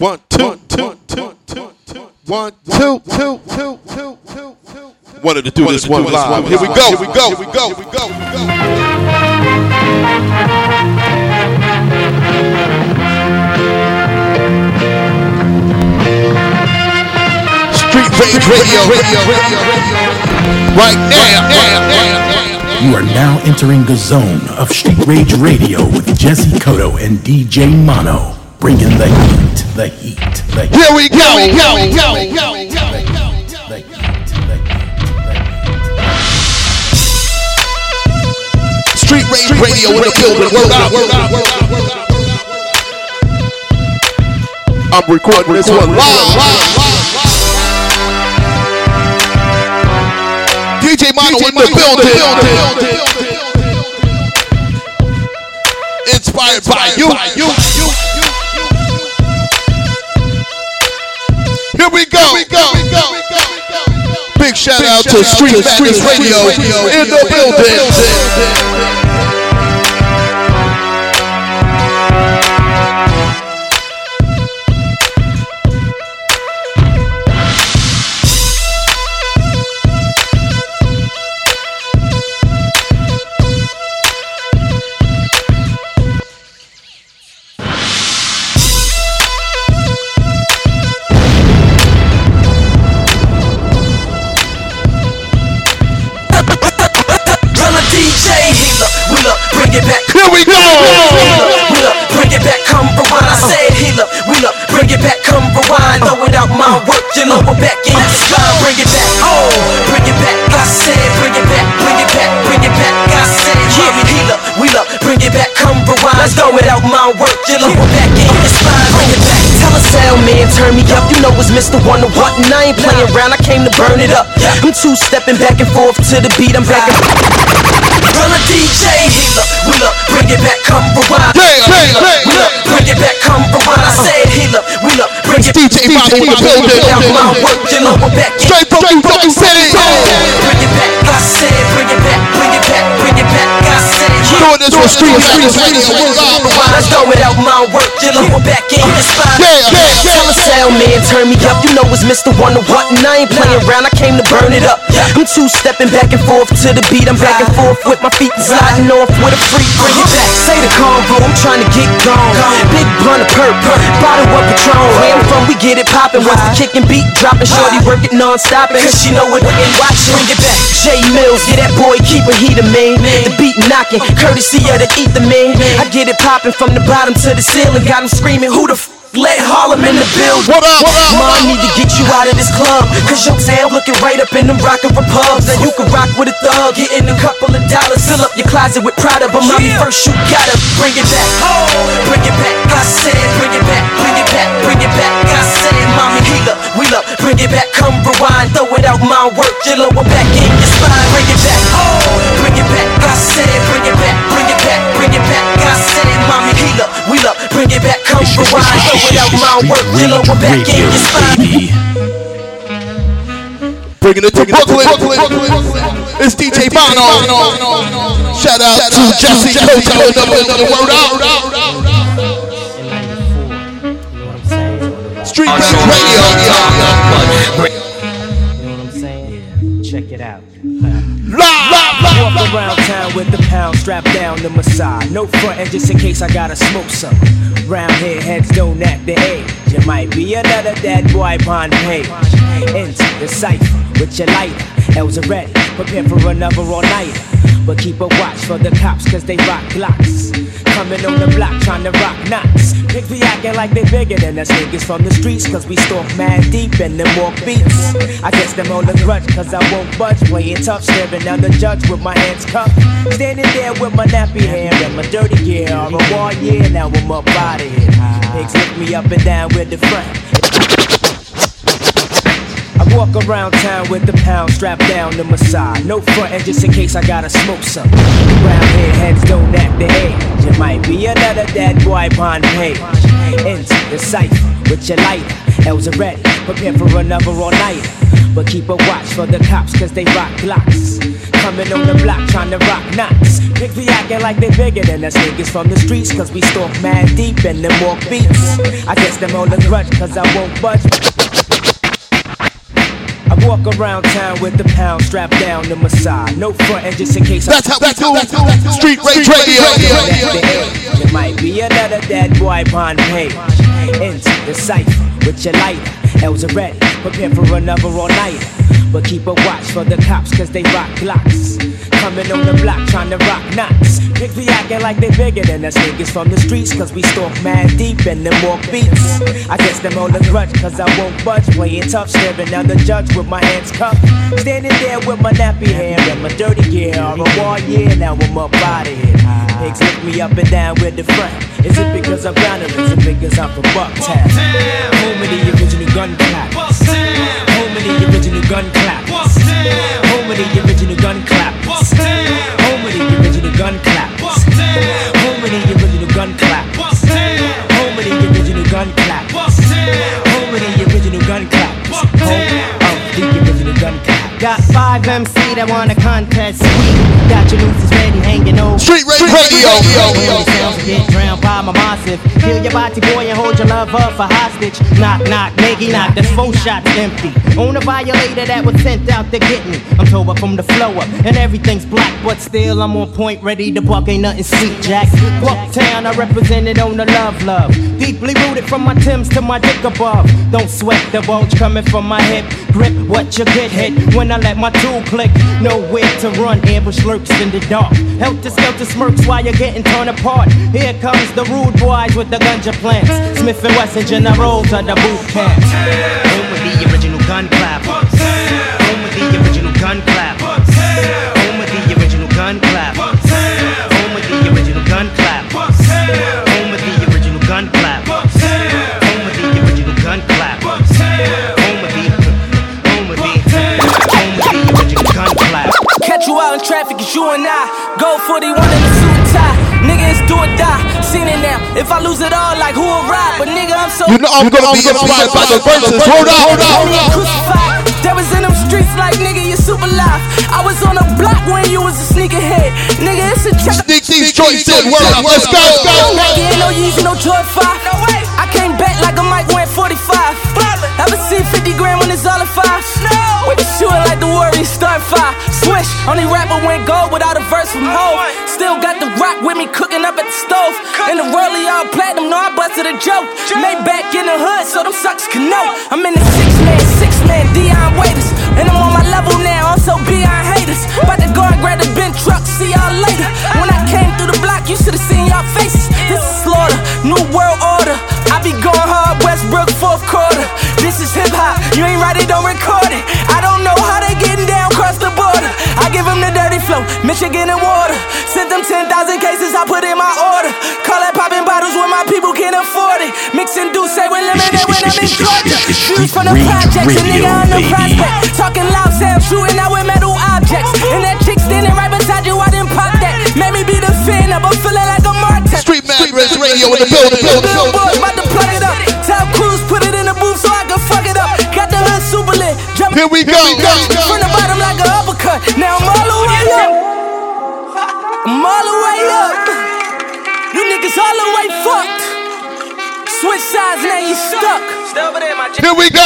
One, two, two, two, two, two. One, two, two, two, two, two, two. Wanted to do this one live. Here we go. Here we go. Here we go. Here we go. We go. Street Rage Radio. Right now. You are now entering the zone of Street Rage Radio with Jessie Cotto and DJ Mano, bringing the heat, the heat, the heat, Here we go. Here we go. the heat, the heat, the heat. Street Rage Radio in the building. Word up. I'm recording this one live. DJ Mano in the building. Inspired by you. Here we go. Big shout out to Street Madness Radio in the building. Turn me up. You know it's Mr. Wonder What, and I ain't playing around. I came to burn it up. I'm two stepping back and forth to the beat. I'm back and Run a DJ, heal up, wheel up, bring it back, come rewind. Yeah, yeah, Heal up, yeah, wheel up, bring it back, come rewind. I said heal up, wheel up, bring it DJ Mano in the building. Out my work, your lower back. in. Straight from New York City. Bring it back, I said, bring it back, bring it back, bring it back. I said, Doing this for Street Madness Radio. Word up. Rewind, let's throw it out my work, your lower back in your spine. Yeah, yeah, yeah. Tell a sound man, turn me up. You know it's Mr. Wonder What, and I ain't playing around. I came to burn it up. I'm two stepping back and forth to the beat. I'm back and forth with my feet sliding off with a freak. Bring it back. Say the convo, I'm trying to get gone. Big blunt of perp, bottle of Patron. Where I'm from, we get it poppin'. Once the kick and beat dropping, shorty work it non-stop. Cause she know it and watching. Bring it back. J Mills, yeah, that boy keep a heater, man. The beat knocking, courtesy of the ether, man. I get it poppin' from the bottom to the ceiling. got 'em screaming, who the f? Let Harlem in the building. What up? What up? Mom need to get you out of this club. Cause your town looking right up in them rockin' repubs. Now you can rock with a thug, getting a couple of dollars. Fill up your closet with Prada, but mommy first you gotta bring it back. Bring it back, I said, bring it back, bring it back, bring it back. I said, mommy heal up, wheel up, bring it back, come rewind, throw it out my work, your lower back in your spine. Bring it back, bring it back, I said, bring it back, bring it back, bring it back. Bring it back, come rewind, throw it out my work, your lower back in your spine. Bringing it to Brooklyn. It's DJ Mano. Shout out to Jessie Cotto in the building. Word out. Street Radio. You know what I'm saying? Check it out. Live. Walk around town with the pound strapped down to my side. No frontin' just in case I gotta smoke some. Round here, heads don't act the age. It might be another dead boy upon page. Into the cipher with your lighter. L's are ready, prepare for another all nighter. But keep a watch for the cops, cause they rock glocks. Coming on the block trying to rock knots. Pigs be acting like they bigger than us niggas from the streets, cause we stalk mad deep and them walk beats. I guess them on the grudge, cause I won't budge. Playing tough, staring down the judge with my hands cuffed. Standing there with my nappy hair and my dirty gear. All a war year, now I'm up out of here. Pigs lift me up and down with the front. Walk around town with the pound strapped down to my side. No frontin' just in case I gotta smoke some. Round here, heads don't act the age. It might be another dead boy upon page. Into the cipher with your lighter. L's are ready, prepare for another all nighter. But keep a watch for the cops, cause they rock glocks. Coming on the block trying to rock knots. Pick the acting like they bigger than us niggas from the streets, cause we stalk mad deep and them walk beats. I guess them all a grudge, cause I won't budge. I walk around town with the pound strapped down to my side. No front end just in case That's how we do Street Rage Radio. It might be another dead boy on page. Into the cipher with your lighter. L's are ready, prepare for another all nighter. But keep a watch for the cops, cause they rock blocks. Coming on the block trying to rock knots. Pick the acting like they bigger than us niggas from the streets, cause we stalk mad deep and them walk beats. I guess them all a grudge, cause I won't budge. Playing tough, staring at the judge with my hands cupped. Standing there with my nappy hair and my dirty gear. All a war year, now I'm up out of here. Pigs lick me up and down with the front. Is it because I'm or is it because I'm from Bucktown? Home of the original gun clappers. Home of the original gun clappers. Home of the original gun clappers. Home of the original gun clappers. Home of the original gun clappers. Home of the original gun clappers. Home of the original gun clappers. Home of the original gun clappers. Got five MC that want a contest. Sweet. Got your nooses ready, hanging over. Street Rage Radio. Sounds get drowned by my massive. Kill your body boy and hold your love up for hostage. Knock, knock, nigga, knock. That's four shots empty. On a violator that was sent out to get me. I'm up from the flow up, and everything's black, but still I'm on point, ready to buck. Ain't nothing sweet, Jack. Bucktown, I represented on the love, love. Deeply rooted from my Timbs to my dick above. Don't sweat the bulge coming from my hip. Grip what you get hit when I let my tool click. Nowhere to run, ambush lurks in the dark. Help Helter skelter smirks while you're getting torn apart. Here comes the rude boys with the ganja plants. Smith and Wesson generals of the boot camp. Home with the original gun clappers. Out in traffic, it's you and I. Go 41 in a suit and tie. Nigga, it's do or die. Seen it now. If I lose it all, like who will ride? But nigga, I'm so. You know I'm gonna be inspired by the verses. Hold on, hold on, hold on. Crucified. That was in them streets like nigga, you super live. I was on the block when you was a sneakerhead. Nigga, it's a check. Sneak these joints in. Word up. Let's go. Nike ain't no Yeezy, no Jordan 5. Only rapper went gold without a verse from Ho. Still got the rock with me cooking up at the stove. In the world of y'all platinum, know I busted a joke. Made back in the hood, so them sucks can know. I'm in the six man, six man, Dion Waiters. And I'm on my level now, I'm so beyond haters. About to go and grab the bin truck, see y'all later. When I came through the block, you should've seen y'all faces. This is slaughter, new world order. I be going hard, Westbrook, fourth quarter. This is hip hop, you ain't it, don't record Michigan and water. Sent them 10,000 cases, I put in my order. Call that popping bottles when my people can't afford it. Mixing Douce with lemonade when I'm in Georgia. Views from the projects, a nigga on the prospect. Talking loud sound, shooting out with metal objects. And that chick standing right beside you, I didn't pop that. Made me be the fan of, I'm feeling like a Martech. Street Madness Radio in the building. building, building. Billboard, about to plug it up. Tell Cruz, put it in the booth so I can fuck it up. Got the hood super lit. Jump Here we go. From the bottom like Switch sides, now you stuck. Here we go.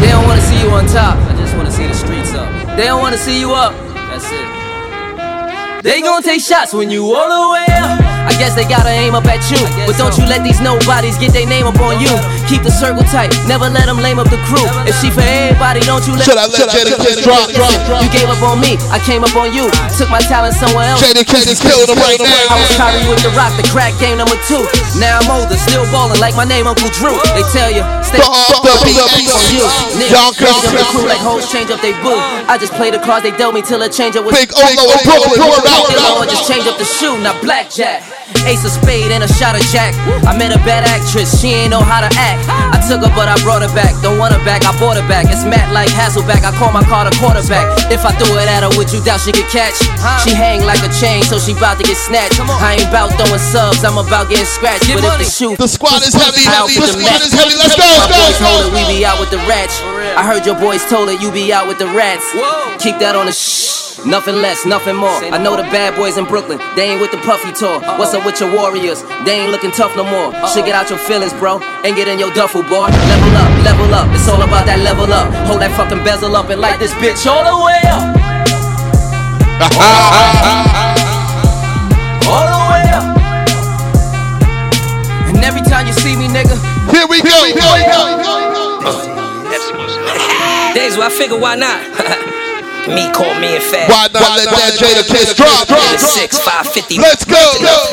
They don't wanna see you on top. I just wanna see the streets up. They don't wanna see you up. That's it. They gon' take shots when you all the way up. I guess they gotta aim up at you. But don't you let these nobodies get their name up on you. Keep the circle tight, never let them lame up the crew. If she for everybody, don't you let Should I let Jada drop? drop, drop? You gave up on me, I came up on you. Took my talent somewhere else. Jadakiss is killing them right I was now. Kyrie with the rock, the crack game number two. Now I'm older, still ballin' like my name Uncle Drew. They tell you, stay the beat. on you. Change the crew like hoes change up they boo. I just play the cards they dealt me till a change up was Big Olo in Brooklyn. Word They out. just change up the shoe, now blackjack. Ace of spade and a shot of jack. I met a bad actress, she ain't know how to act. I took her, but I brought her back. Don't want her back, I bought her back. It's Matt like Hasselbeck, I call my car the quarterback. If I threw it at her, would you doubt she could catch? She hang like a chain, so she bout to get snatched. I ain't bout throwing subs, I'm about getting scratched. But if the shoe, The squad is heavy, I'll heavy. put The the squad is heavy. Let's go. My boys Let's go. we be out with the rats. I heard your boys told her you be out with the rats. Keep that on the shh. Nothing less, nothing more. I know the bad boys in Brooklyn, they ain't with the puffy tour. What's up with your warriors? They ain't looking tough no more. Should get out your feelings, bro, and get in your duffel, boy. Level up, level up. It's all about that level up. Hold that fucking bezel up and light this bitch all the way up. All the way up. And every time you see me, nigga, Here we go. Here we go. Days where I figure why not? me call me and fat. Why not let that Jadakiss drop? Six, five fifty. Let's go.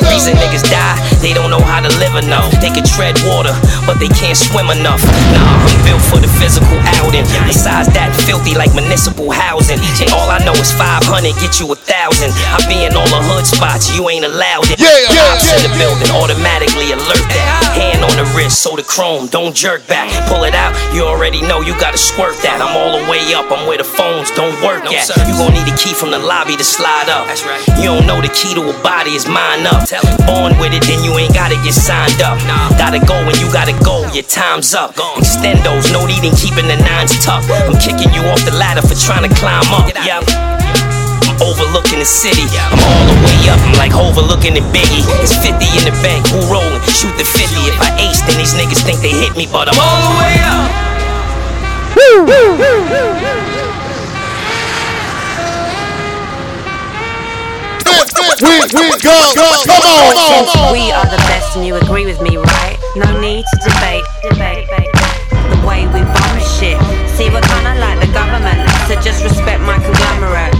Reason niggas die, they don't know how to live enough. They can tread water, but they can't swim enough. Nah, I'm built for the physical outing. Besides that, filthy like municipal housing. And all I know is 500, get you a thousand. I be in all the hood spots, you ain't allowed it. Yeah, yeah, Cops in the building, automatically alert that. Hand on the wrist, so the chrome don't jerk back. Pull it out, you already know you gotta squirt that. I'm all the way up, I'm where the phones don't work at. You gon' need a key from the lobby to slide up. That's right. You don't know the key to a body is mine up. Born with it, then you ain't gotta get signed up. Nah. Gotta go when you gotta go, your time's up. Extendos, no need in keeping the nines tucked. I'm kicking you off the ladder for trying to climb up. Yeah. I'm overlooking the city. I'm all the way up. I'm like overlooking the Biggie. It's 50 in the bank. Who rolling? Shoot the 50. If I ace, then these niggas think they hit me, but I'm all the way up. We, we go. Come on. We are the best, and you agree with me, right? No need to debate, debate, debate. The way we bomb shit. See, we're kinda like the government, so just respect my conglomerate.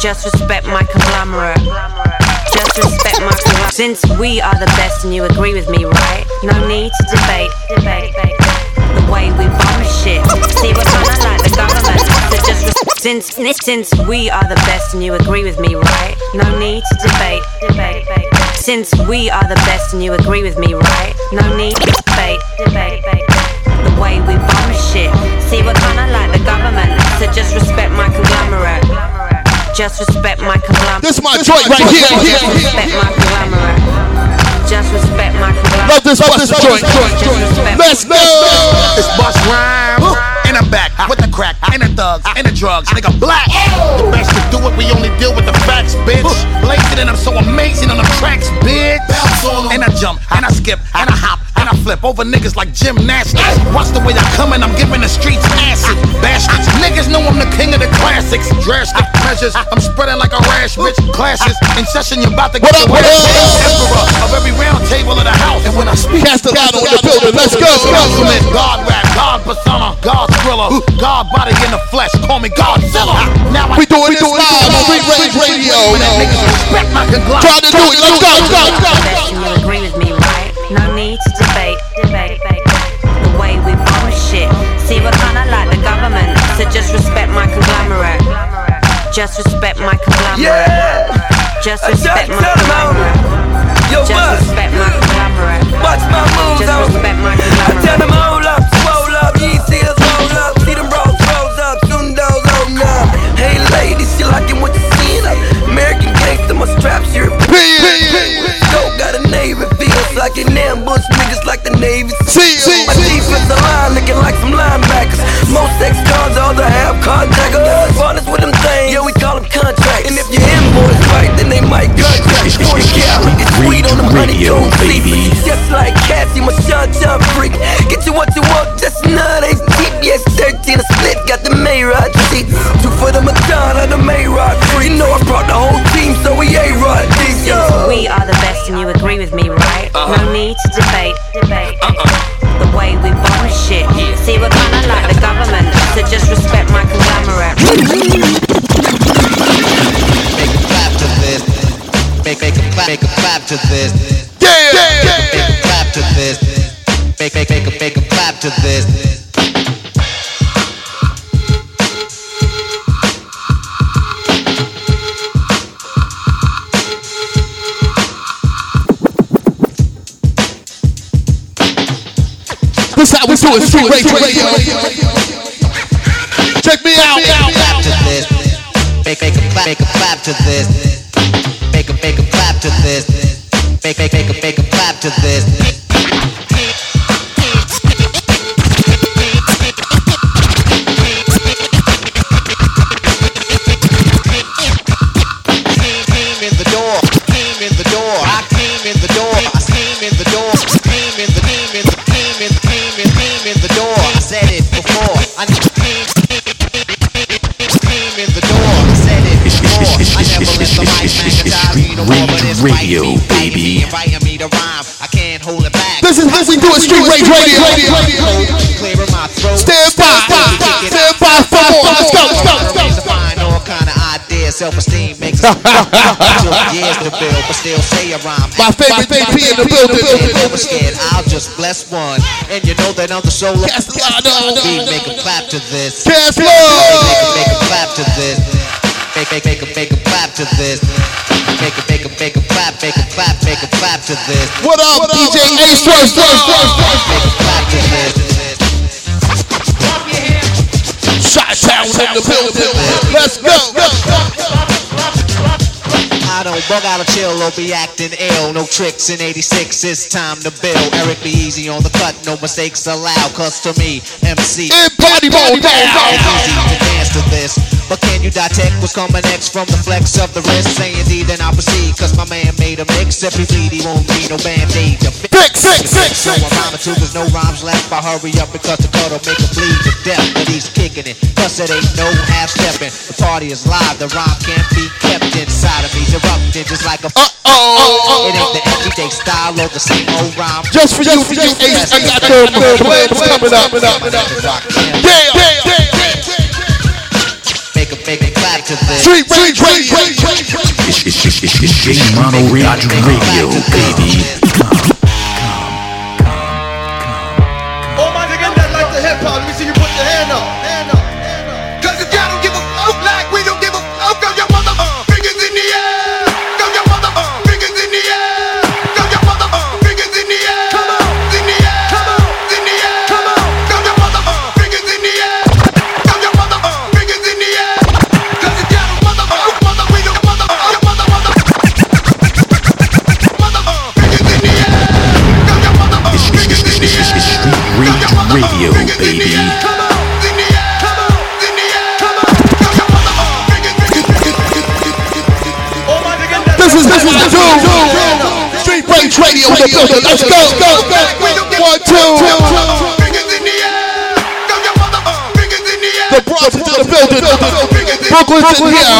Just respect my conglomerate. Just respect my conglomerate. Since we are the best, and you agree with me, right? No need to debate, debate, debate. The way we bomb shit. See, we're kinda like the government, so just. Since, since we are the best, and you agree with me, right? No need to debate, debate. Since we are the best and you agree with me, right? No need to debate, debate. The way we bomb shit. See, we're kinda like the government, so just respect my conglomerate. Just respect my conglomerate. This my joint right here. Just respect my conglomerate. Just respect my conglomerate. Love this Busta joint. Just respect Let's go. It's bust rhymes. Back, with the crack, and the thugs, and the drugs, nigga black. The best to do it, we only deal with the facts, bitch. Blazing and I'm so amazing on the tracks, bitch. And I jump, and I skip, and I hop, and I flip over niggas like gymnastics. Watch the way I come and I'm giving the streets acid. Bastards, niggas know I'm the king of the classics. Drastic measures, I'm spreading like a rash, bitch. Clashes in session, you're about to What get up, your what ass up? beat. Emperor of every round table of the house. And when I speak, Castellano in the building. Let's go. Ultimate God rap, God persona, God thriller, God body in the flesh. Call me Godzilla. Now I We doing this live on Free Range Radio. Niggas respect my conglomerate. Try to do it. Let's go. Let's go. Let's go. best and you agree with me, Just respect my conglomerate. Just respect my conglomerate. Yo, Just buzz. respect my conglomerate. Watch my moves Just on. respect my I tell them hold up, swole up, ye see us roll up, see them rolls, rolls up, soon those open up. Hey ladies, you liking what you seeing up? American gangster, my straps here. Don't got a navy feels like an ambush, niggas like the Navy. See, see, My see. defensive line looking like some linebackers. Most ex cons, all the half contractors. Right, then they might contract. It's- Forty it's- cal, it's it's sweet on them radio, baby. Just like Cassie, my shot jump freak. Get you what you want, just not a cheap. Yes, 13 a split, got the Mayrod seats. Two for the Madonna, the Mayrod free. You know I brought the whole team, so we A-Rod deep, yo. We are the best and you agree with me, right? Uh-huh. No need to debate, debate. The to this. Yeah, yeah, yeah. Make a clap to this. Make, make, make, make a clap to this. This how we do it, street rage radio. Check me out. Clap to this. Make, make a clap, make a clap to this. Make a, make a clap to this. Make make make a make a clap to this. Baby. inviting me to rhyme. I can't hold it back. This is listening to a Street Rage Radio. Clearing my throat. Stand by, stand by for more. Let's go, let's go, let's go. To find all kind of ideas, self-esteem makes us took years to build, but still say a rhyme. My favorite thing in the building. Never scared, I'll just bless one. And you know that I'm the solo. Beat, make a clap to this. Cast love. make a clap to this. Make, make, make a, make a clap to this. Make a, make a, make a clap, make a clap, make a clap to this. What up, DJ Ace First? Make a clap to this. Shot town in the building. Let's go. I don't bug out of chill or be acting ill. No tricks in 86, it's time to build. Eric be easy on the cut, no mistakes allowed. Cause to me, MC. In party mode, down. It's easy to dance to this. But can you detect what's coming next from the flex of the wrist? Say D, then I proceed. Cause my man made a mix. If he bleed, he won't need no band-aid to fix. Six, six, six, So I'm rhyming too, there's no rhymes left. I hurry up because the cut'll make him bleed to death. But he's kicking it, cause it ain't no half stepping. The party is live, the rhyme can't be kept inside of me. Erupting just like a. Uh-oh. It ain't the everyday style or the same old rhyme. Just for you, DJ Ace, I got the plans coming up. Yeah, yeah, yeah. Make a, make a clap to this. Street Rage Radio. It's, it's, it's, it's, it's J Mono Radio, Radio, baby. Radio, baby. This is this is the two. Street Rage Radio in the building. Let's go, go, go. One, two. The Bronx is in the building. Brooklyn's in here.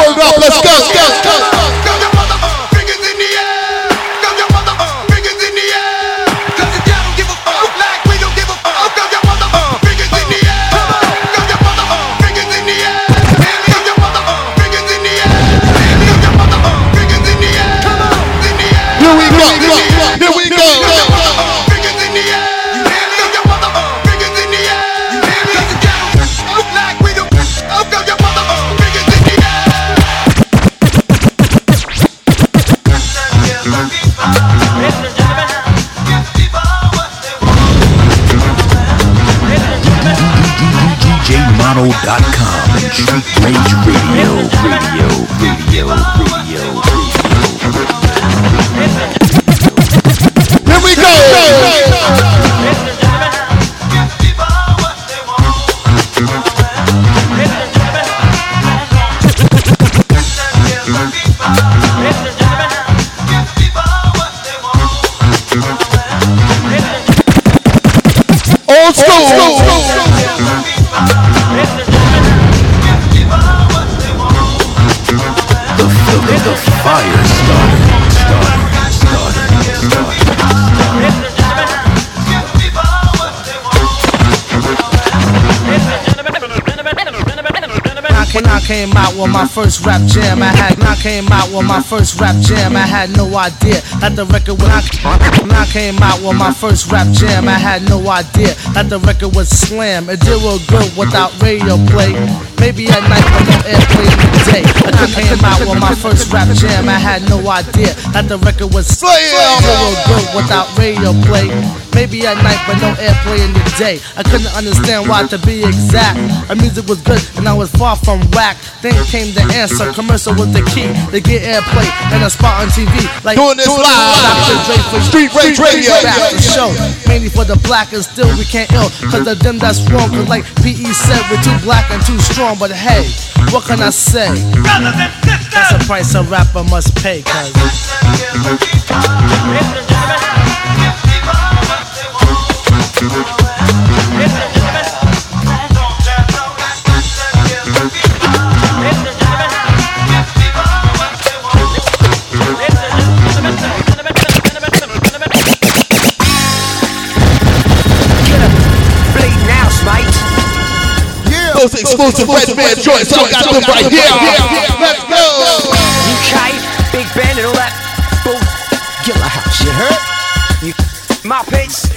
Word up, let's go, go, go. Here DJMano.com and Street Rage came, out with my first rap jam. I had, I came out with my first rap jam. I had no idea that the record when I, when came out with my first rap jam. I had no idea that the record would slam. It did real good without radio play. Maybe at night when no airplay in the day. I came out with my first rap jam. I had no idea that the record was so good without radio play. Maybe at night but no airplay in the day. I couldn't understand why to be exact. Our music was good and I was far from whack. Then came the answer. Commercial was the key to get airplay and a spot on TV. Like Doing this live. Dr. Dre for Street Rage Radio. Back to show. Mainly for the black and still we can't ill. Cause of them that's wrong. Cause like PE said, we're too black and too strong. But hey, what can I say? That's the price a rapper must pay. Cause Those exclusive Redman joints, I got them right here. Let's go. UK, Big Ben and all that bull. Gilla House, you heard? You my pitch.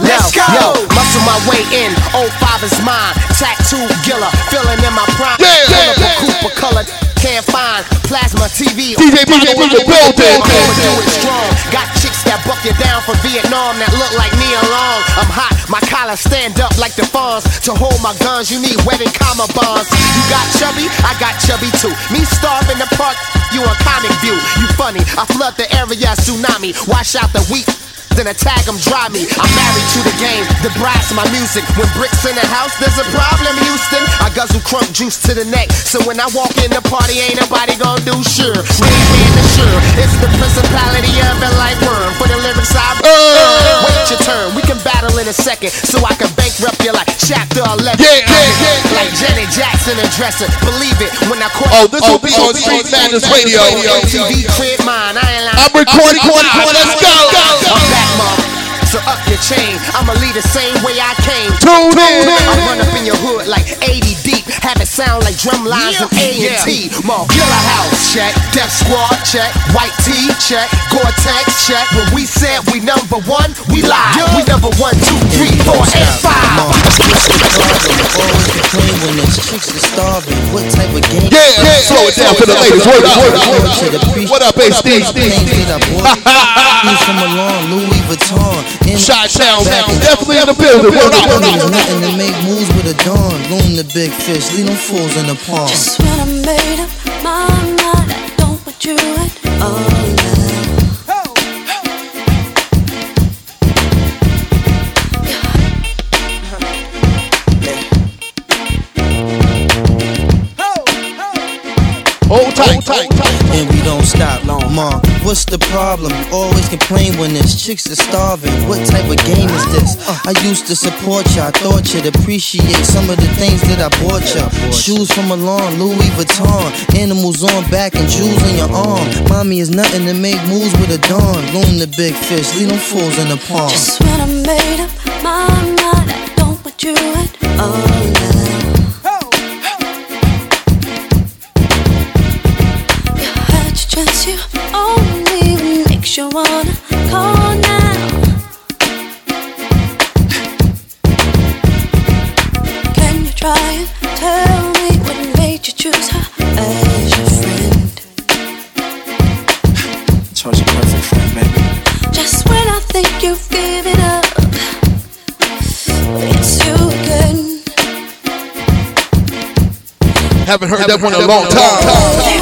Let's go! Yo, muscle my way in, oh, old father's mind. Tattoo gilla, feeling in my prime. Yeah, yeah, Cooper, Cooper color, can't find. Plasma TV. DJ Mano in the building. I'ma do it strong. Got chicks that buck you down from Vietnam that look like me along. I'm hot, my collar stand up like the fawns. To hold my guns, you need wedding comma bonds. You got chubby, I got chubby too. Me starve in the park, you on comic view. You funny, I flood the area, tsunami. Wash out the weak. Then attack them, dry me. I'm married to the game, the brass my music. When bricks in the house, there's a problem, Houston. I guzzle crunk juice to the neck. So when I walk in the party, ain't nobody gonna do sure. Raise hand the sure. It's the principality of a life worm. For the lyrics I Wait uh. your turn, we can battle in a second. So I can bankrupt you like chapter 11. Yeah, yeah, yeah. Like Janet Jackson and Dresser. Believe it when I call Oh, this oh, will be oh, on Street Madness Radio. MTV crib mine. I ain't lying. I'm recording. Let's go. I'm back, mom. So up your chain. I'ma lead the same way I came. Tune in. I run up in your hood like 80 deep. Have it sound like drum lines of A&T. More Gilla House, check. Death Squad, check. White Tee, check. Gore-Tex, check. When we said we number one, we live. We number one, two, three, four, and five. Always complain when there's chicks are starving. What type of game? Yeah, yeah. Slow it down for the ladies. Word up, word up. What up, Ace D? Shoes from Milan, Louis Vuitton. In Shot Town, definitely in the building. Word up, word There's up. nothing to make moves with a dawn. Loom the big fish, leave them fools in the pond. Just when I made up my mind, I don't want you at all. Hold tight, tight, And we don't stop long. Ma, what's the problem? You always complain when there's chicks that starving. What type of game is this? Uh. I used to support you. I thought you'd appreciate some of the things that I bought you. Shoes from Milan, Louis Vuitton. Animals on back and jewels on your arm. Mommy is nothing to make moves with a dawn. Loom the big fish, leave them fools in the pond. Just when I made up my mind, I don't want you at all. Oh, you try and tell me what made you choose her as your friend? I told you she wasn't your friend, baby. Just when I think you've given up, it's you again. Haven't heard that one in a long time. Nothing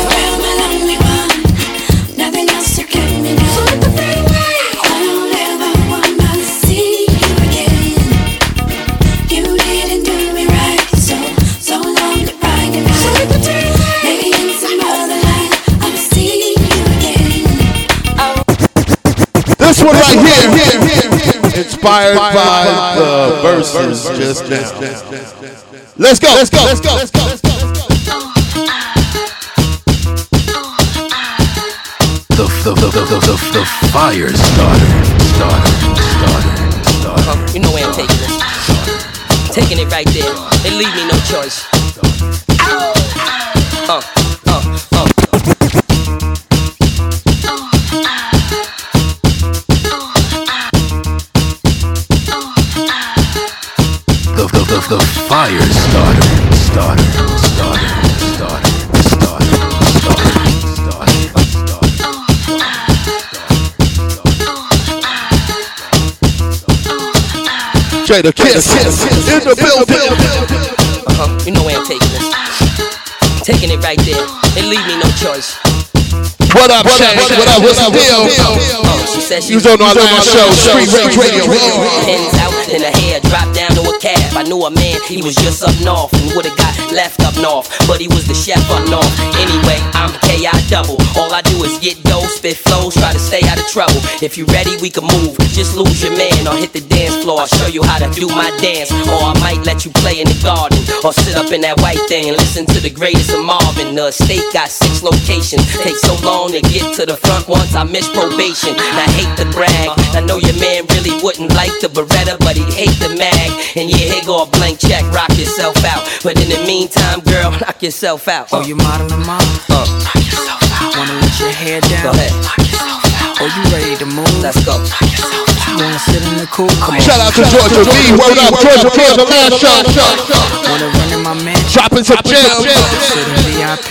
one right here, inspired by the verses just now. Let's go. Let's go. Let's go. Let's go. The, the, the, the, the, the, the fire starter. Starter. Starter. Starter. You know where I'm taking this. Taking it right there. They leave me no choice. Uh, uh, The, the, the, the fire starter, starter, starter, starter, Jadakiss in the building. Uh-huh. You know where I'm taking this. Taking it right there. It leave me no choice. What up, Shang? What up? What's the deal? Oh, she said she You was on our last show, Street Rage Radio. Pins out and her hair dropped down to a cab. I knew a man, he was just up north and would've got left up north, but he was the chef up north. Anyway, I'm KI double. All I do is get dough, spit flows, try to stay out of trouble. If you ready, we can move. Just lose your man or hit the dance floor. I'll show you how to do my dance, or I might let you play in the garden or sit up in that white thing and listen to the greatest of Marvin. The state got six locations. Take so long to get to the front once I miss probation. And I hate to brag. I know your man really wouldn't like the Beretta, but he'd hate the mag. And yeah, here go a blank check, rock yourself out. But in the meantime, girl, knock yourself out. Oh, you modeling mom? Uh, Knock yourself out. Wanna let your hair down? Go ahead. Knock yourself out. Oh, you ready to move? Let's go. Knock out. You wanna sit in the cool? Come on. Shout out to Georgia B. Word up, Georgia B. on the last show. Wanna run in my mansion? Dropping some gems. Sit in VIP.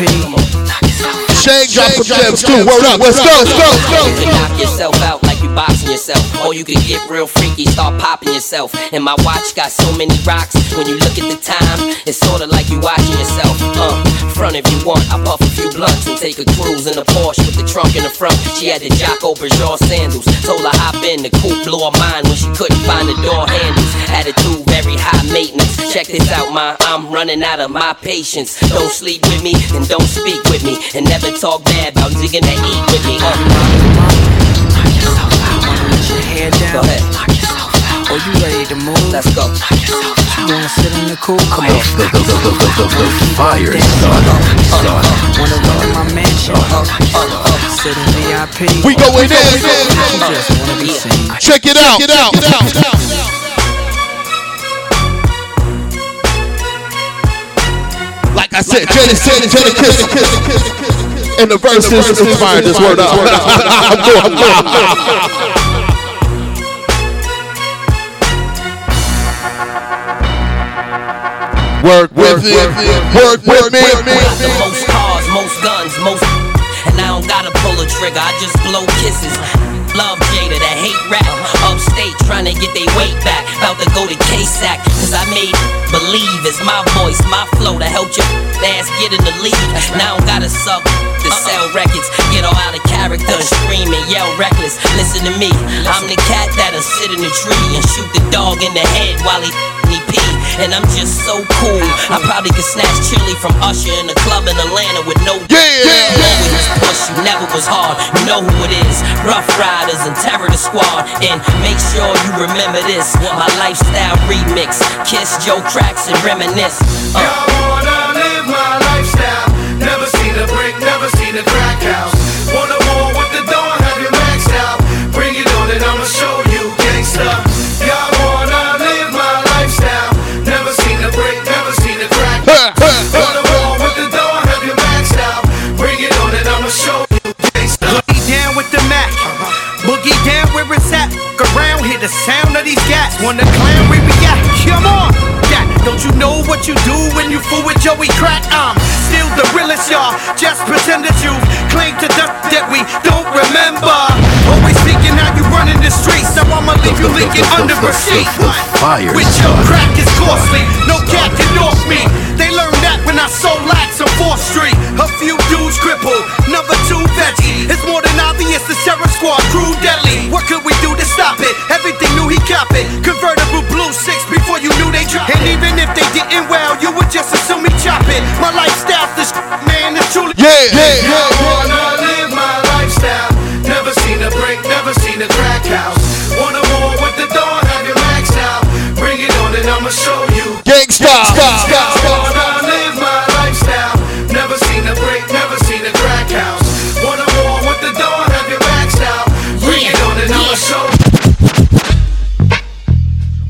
Knock yourself out. Shane drop some gems too. Word up. Let's go. Let's go. Let's go. You can knock yourself out like you boxing yourself. Or you can get real freaky, start popping yourself. And my watch got so many rocks. When you look at the time, it's sorta like you watching yourself. Uh, front if you want, I puff a few blunts and take a cruise in a Porsche with the trunk in the front. She had the Jocko Bergeron sandals. Told her hop in, the coupe blew her mind when she couldn't find the door handles. Attitude very high maintenance. Check this out, ma, I'm running out of my patience. Don't sleep with me, and don't speak with me. And never talk bad about digging to eat with me. Uh, Wanna let your hair down? Go ahead. Knock yourself out. Oh, you ready to move? Let's go. Knock yourself out. You wanna sit in the cool? Come on. The, the, the, the, the, the fire starter, starter. Wanna run in my mansion? Sit in VIP. We going in. You just wanna be seen. Check it out. Check it out. Like I said, Jenny said, Jenny Kiss. And the verses inspired this word up. I'm going Work with me. Work with me. The most cars, most guns, most. And I don't gotta pull a trigger, I just blow kisses. Love Jada, that hate rap. Upstate trying to get their weight back. About to go to K-Sac, cause I made believe it's my voice, my flow to help your ass get in the league. Now I don't gotta suck to sell records. Get all out of character and scream and yell reckless. Listen to me, I'm the cat that'll sit in the tree and shoot the dog in the head while he me pee. And I'm just so cool. I probably could snatch chili from Usher in a club in Atlanta with no Yeah. Always push, you never was hard. You know who it is. Ruff Ryders and Terror the Squad. And make sure you remember this. My lifestyle remix. Kiss Joe Cracks and reminisce. Uh. Y'all wanna live my lifestyle. Never seen a brick, never seen crack house. Wanna war with the dawn, have you maxed out? Bring it on and I'ma show you gangsta. Y'all wanna live my lifestyle. Never seen a brick, never seen a crack house. Wanna war with the dawn, have you maxed out? Bring it on and I'ma show you gangsta. Boogie down with the Mac. Boogie down where it's at. Look around, hear the sound of these gats. Wanna clown we at? Come on. Don't you know what you do when you fool with Joey Crack? I'm still the realest, y'all. Just pretend that you claim to death that we don't remember. Always thinking how you running the streets, so I'ma leave you leaking under a sheet. fire With your crack is costly, no cat can off me. They learned that when I sold lax on 4th Street. A few dudes crippled, number two veggie. It's more than obvious the sheriff squad grew deadly. What could we do to stop it? Everything knew cop it. Convertible blue six before you knew they dropped. And even if they didn't, well, you would just assume he chop it. My lifestyle, this man is truly. Yeah, Y'all wanna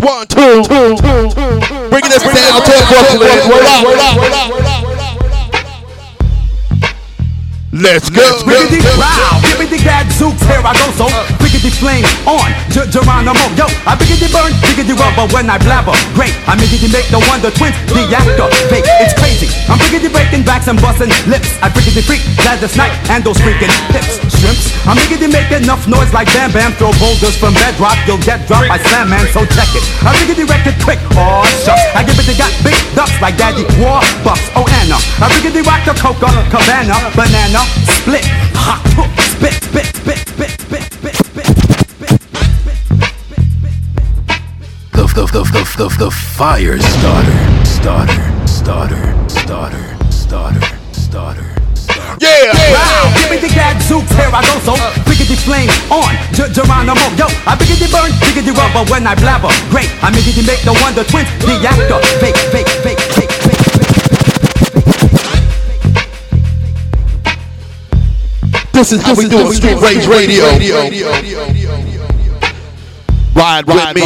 One, two, two, two, two. Bringing this down to Brooklyn. Word up, word up, word up, word up. Let's go. Riggedy, wow, give me the gadzooks, here I go, so Biggity flame on Ger- Geronimo. Yo, I biggity burn, biggity rubber when I blabber. Great, I biggity make the wonder twins deactivate. It's crazy. I'm biggity breaking backs and busting lips. I biggity freak Gladys Knight and those freaking hips. Shrimps. I'm biggity make enough noise like Bam Bam. Throw boulders from bedrock, you'll get dropped by Slam Man. So check it. I biggity wreck it quick. Oh shucks, I give it to got big ducks like Daddy War Bucks. Oh Anna, I biggity rock the Coca Cabana, banana, split, hot, hook, spit, spit, spit, spit, The, the, the, the, the, the fire starter, starter, starter, starter, starter, starter. Yeah! Wow, give me the gadzooks, here I go, so Biggity flame on Ger- Geronimo Yo, I biggity burn, biggity rubber when I blabber Great, I biggity make the wonder twins deactivate, fake, fake, fake, fake, This is how we do it, Street Rage Radio. Ride with me,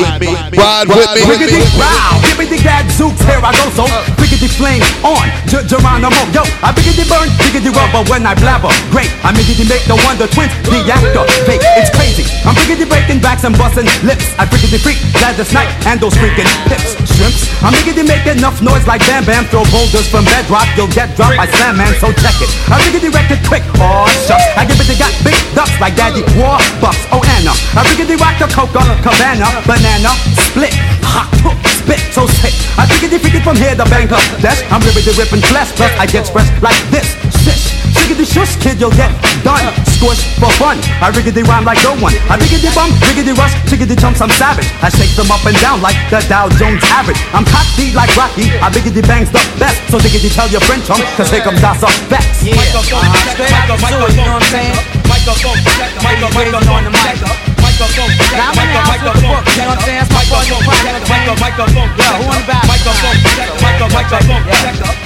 ride with me. Biggity wow, give me the gadzooks, here I go, so. Biggity flame on Ger- Geronimo. Yo, I biggity burn, biggity rubber when I blabber. Great, I biggity make the wonder twins deactivate It's crazy, I'm biggity breaking backs and busting lips. I biggity freak Gladys Knight and those freaking hips. Shrimps, I'm biggity make enough noise like Bam Bam. Throw boulders from bedrock, you'll get dropped by Slam Man. So check it, I biggity wreck it quick, oh shucks I give it to got big ducks like Daddy War Bucks, oh Anna I biggity rock the Coca Cabana, banana, split, hot, hook, spit, so sick I biggity freak it from here to Bangladesh I'm ripping ripping flesh, plus I get stressed like this Shish, shiggity shush kid, you'll get done Squish for fun, I riggedy rhyme like no one I riggedy bum, riggedy rush, chiggity jumps, I'm savage I shake them up and down like the Dow Jones average I'm cocky like Rocky, I biggity bangs the best So diggity tell your friend chum, cause here comes Dasa Vex Yeah, uh-huh. straight out the sewer, you know what I'm saying? Microphone, microphone on the mic. Microphone, now I'm in the house with the book, you know what I'm saying? That's my partner, partner, microphone. Yo, who on the back? Microphone, microphone,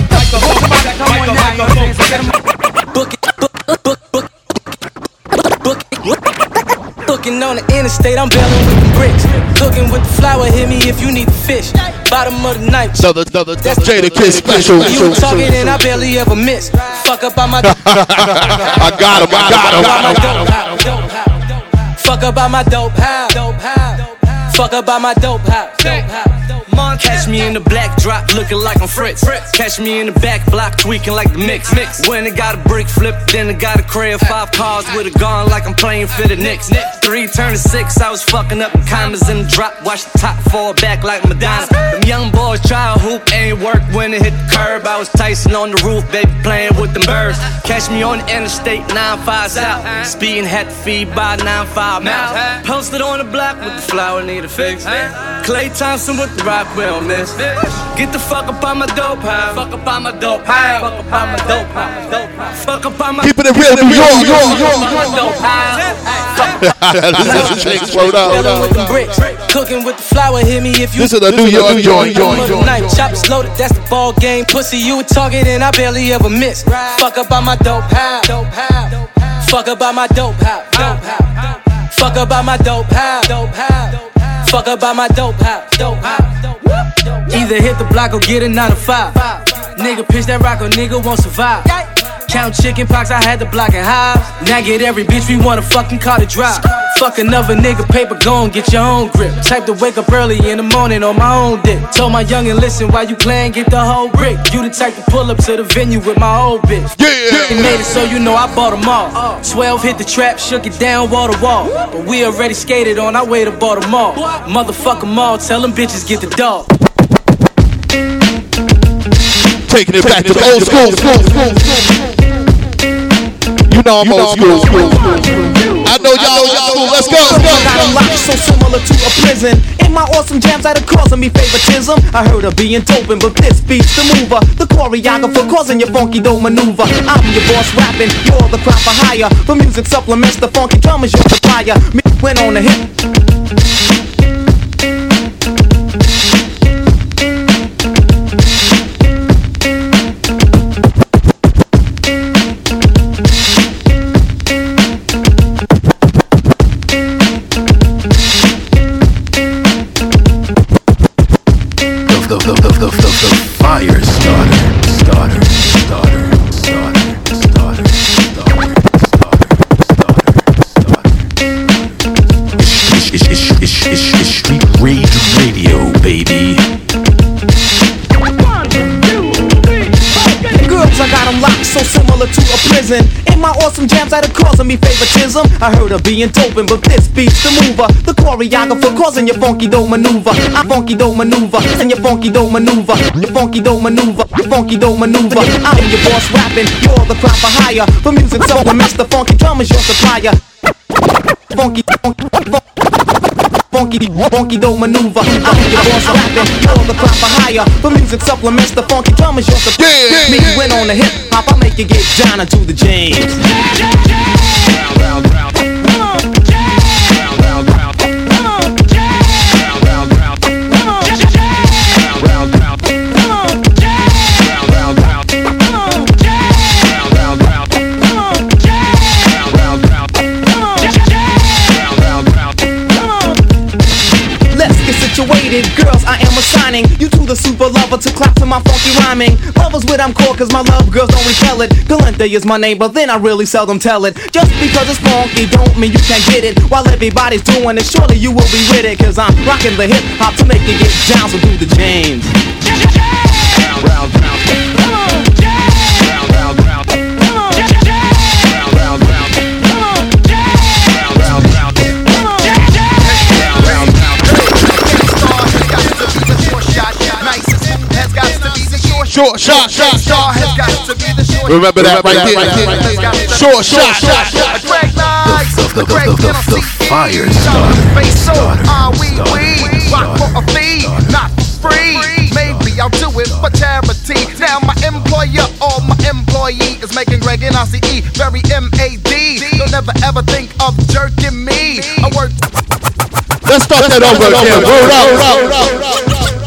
microphone. Somebody come on now, you know what I'm saying? So Book it, book, book, book, book, book. Looking on the interstate, I'm bailing with the bricks. Looking with the flower, hit me if you need the fish. Bottom of the night. Another, another Jadakiss special. You talking and I barely ever miss. Fuck up on my. I got him, I got him. Fuck about my dope house. Fuck about my dope house. Dope house. Catch me in the black drop looking like I'm Fritz. Catch me in the back block tweaking like the mix. mix. When it got a brick flip, then it got a crib. Five cars with a gun like I'm playing for the Knicks. Three turn to six, I was fucking up the commas in the drop. Watch the top fall back like Madonna. Them young boys try a hoop, ain't work when it hit the curb. I was Tyson on the roof, baby, playing with them birds. Catch me on the interstate, 9-5 south. Speeding had to feed by 9-5 mouth. Posted on the block with the flower, need a fix. Klay Thompson with the rock, we don't miss. Get the fuck up on my dope house. Fuck up on my dope house. Fuck up on my dope house. Fuck up on my Keeping it real, New York, York, Fuck up dope house. This is Shakes, word up. Bellin' bricks. Cooking with the flour, hit me if you. This is a New York joint, joint, joint. Night, chops loaded, that's the ball game. Pussy, you a target and I barely ever miss. Fuck up on my dope house. Fuck up on my dope house. Fuck up on my dope house. Fuck up on my dope house. Dope house. Either hit the block or get a 9 to 5. Nigga pitch that rock or nigga won't survive. Count chicken pox, I had to block and hives. Now get every bitch we want a fucking call to drive. Fuck another nigga, paper gone, get your own grip. Type to wake up early in the morning on my own dick. Told my youngin', listen, while you playin', get the whole brick. You the type to pull up to the venue with my old bitch. Yeah. He made it so you know I bought them all. 12 hit the trap, shook it down wall to wall. But we already skated on our way to Baltimore. Motherfucker mall, tell them bitches get the dog. Taking it back to the old school. You know I'm old school. I know y'all old school. Let's go. Got a lock so similar to a prison. In my awesome jams that are causing me favoritism. I heard of being doping, but this beats the mover. The choreographer causing your funky dope maneuver. I'm your boss rapping, you're the crop for hire. The music supplements the funky drummers you're supplier. Me went on a hit. Prison. In my awesome jams, that are causing me favoritism. I heard of being doping, but this beats the mover. The choreographer mm. causing your funky dough maneuver. I funky dough maneuver, and your funky dough maneuver. Your funky dough maneuver, your funky dough maneuver. I'm your boss rapping, you're the crowd for hire. For music supplements, the funky drum is your supplier. Funky, funky, funky, funky dough maneuver. I'm your boss rapping, you're the for hire. For music supplements, the funky drum is your supplier. Me win on the hip hop, I make you get down into the jams. Let's super lover to clap to my funky rhyming. Lovers with I'm called cause my love girls don't repel it. Galente is my name, but then I really seldom tell it. Just because it's funky don't mean you can't get it. While everybody's doing it, surely you will be with it. Cause I'm rocking the hip hop to make you get down, so do the James. Short shot, shot, shot. has got to be the short Remember that right there. Short shot, shot, shot. The, the, the, the, the, the fire starter. So are we, we rock for a fee, not for free. Maybe I'll do it for charity. Now my employer or my employee is making Greg Nice very M-A-D. Don't ever ever think of jerking me. I work. Let's start that over again. Roll out, roll out, roll out.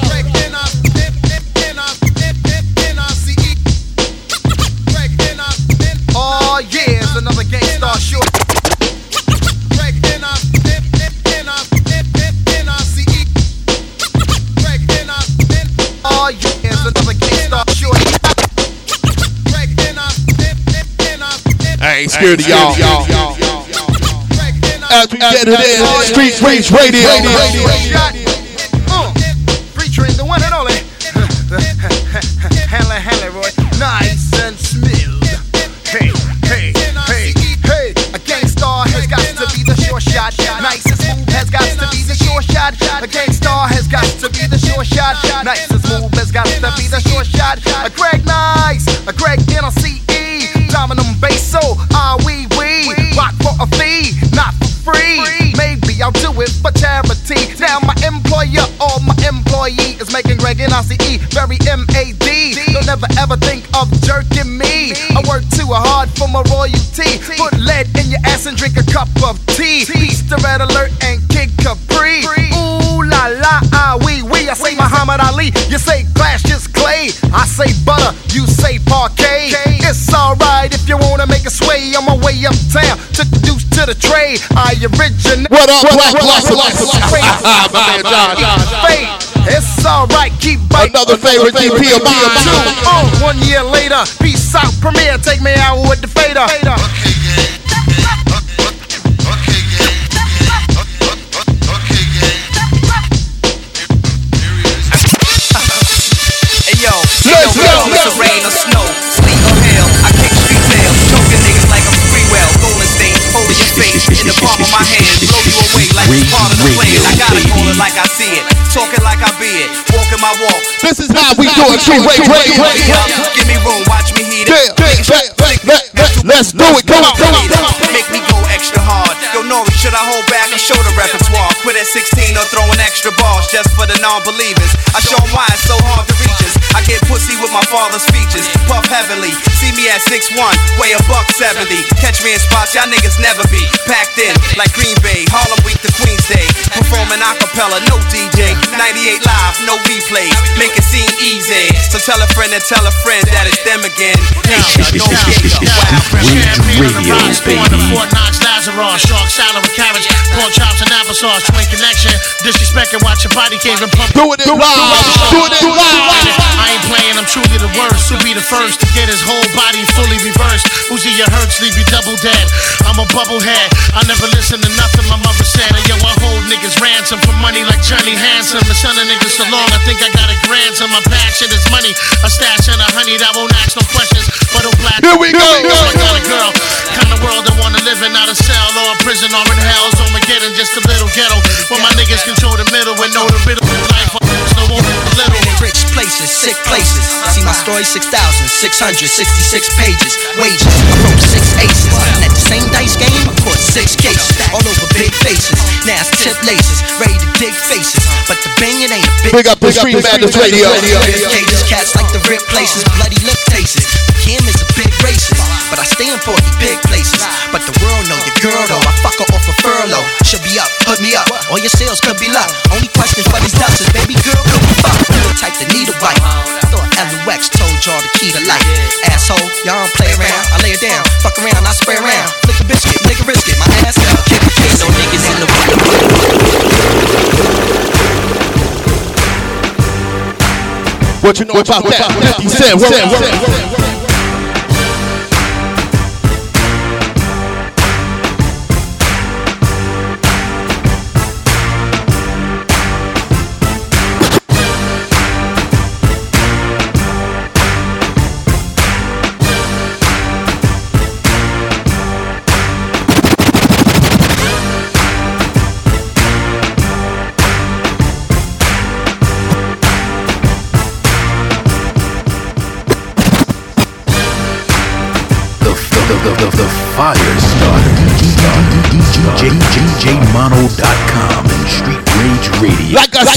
I ain't scared of y'all. As we get it in, Street Rage Radio. Uh, featuring the one and only Hanley Hanley Roy, nice and smooth. Hey, hey, hey, hey, a Gang Starr has got to be the sure shot. Nice and smooth has got to be the sure shot. A Gang Starr has got to be the sure shot. Nice and smooth has got to be the sure shot. A Greg Nice, a Greg Nice, employer or my employee is making Greg Nice very M-A-D. Don't ever ever think of jerking me. I work too hard for my royalty. Put lead in your ass and drink a cup of tea. Peace to Red Alert and Kid Capri. Ooh la la, ah wee wee. I say Muhammad Ali, you say Cassius Clay. I say butter, you say Parkay. It's alright if you wanna make a sway on my way uptown. Took the deuce to the trade. I originate. What up, Black Blossom? My man John. Fate. It's alright, keep biting. Another favorite DP of mine. Uh, one year later, peace out, Premier, take me out with the fader. Hey it like I see it, talking like I be it, walking my walk. This is how we do it. True Rage Radio. Give me room, watch me heat it. Yeah, Niggas yeah, let- let- Let's do it. Come on, come on. Make me go extra hard. Yo, Nori, should I hold back or show the repertoire? Quit at 16 or throwing extra balls just for the non-believers. I show 'em why it's so hard to reach us. I get pussy with my father's features. Puff heavily. See me at 6'1", weigh a buck 70. Catch me in spots y'all niggas never be. Packed in like Green Bay, Harlem Week to Queens Day. Performing acapella, no DJ. 98 live, no replay. Make it seem easy. So tell a friend and tell a friend that it's them again. Gangsta, no gangsta. Wow. Rage Radio, baby. Fort Knox, Lazarus, shark salad with carrots, pork chops and applesauce, twin connection, disrespect and watch your body cave and pump. Doing it live, doing it live. I ain't playing, I'm truly the worst. To be the first to get his whole body fully reversed. Uzi your hurts, leave you double dead. I'm a bubblehead. I never listen to nothing my mother said. And yo, I hold niggas ransom for money like Johnny Handsome. The son of niggas so long, I think I got a grandson. My passion is money. A stash and a honey that won't ask no questions. But I'm black. Here we go. So I got a girl. Kind of world that wanna live in not a cell or a prison or in hell. So Armageddon, just a little ghetto. Where my niggas control the middle and know the riddle of life. No one little. Rich places, sick places. See my story 6,666 pages. Wages, I wrote six aces. And at the same dice game, I caught six cases. All over big faces. Now it's tip laces, ready to dig faces. But the banging ain't a big Big up the Street Madness Radio. Big cages, cats like the rip places, bloody lip tastes. What you know about that? 50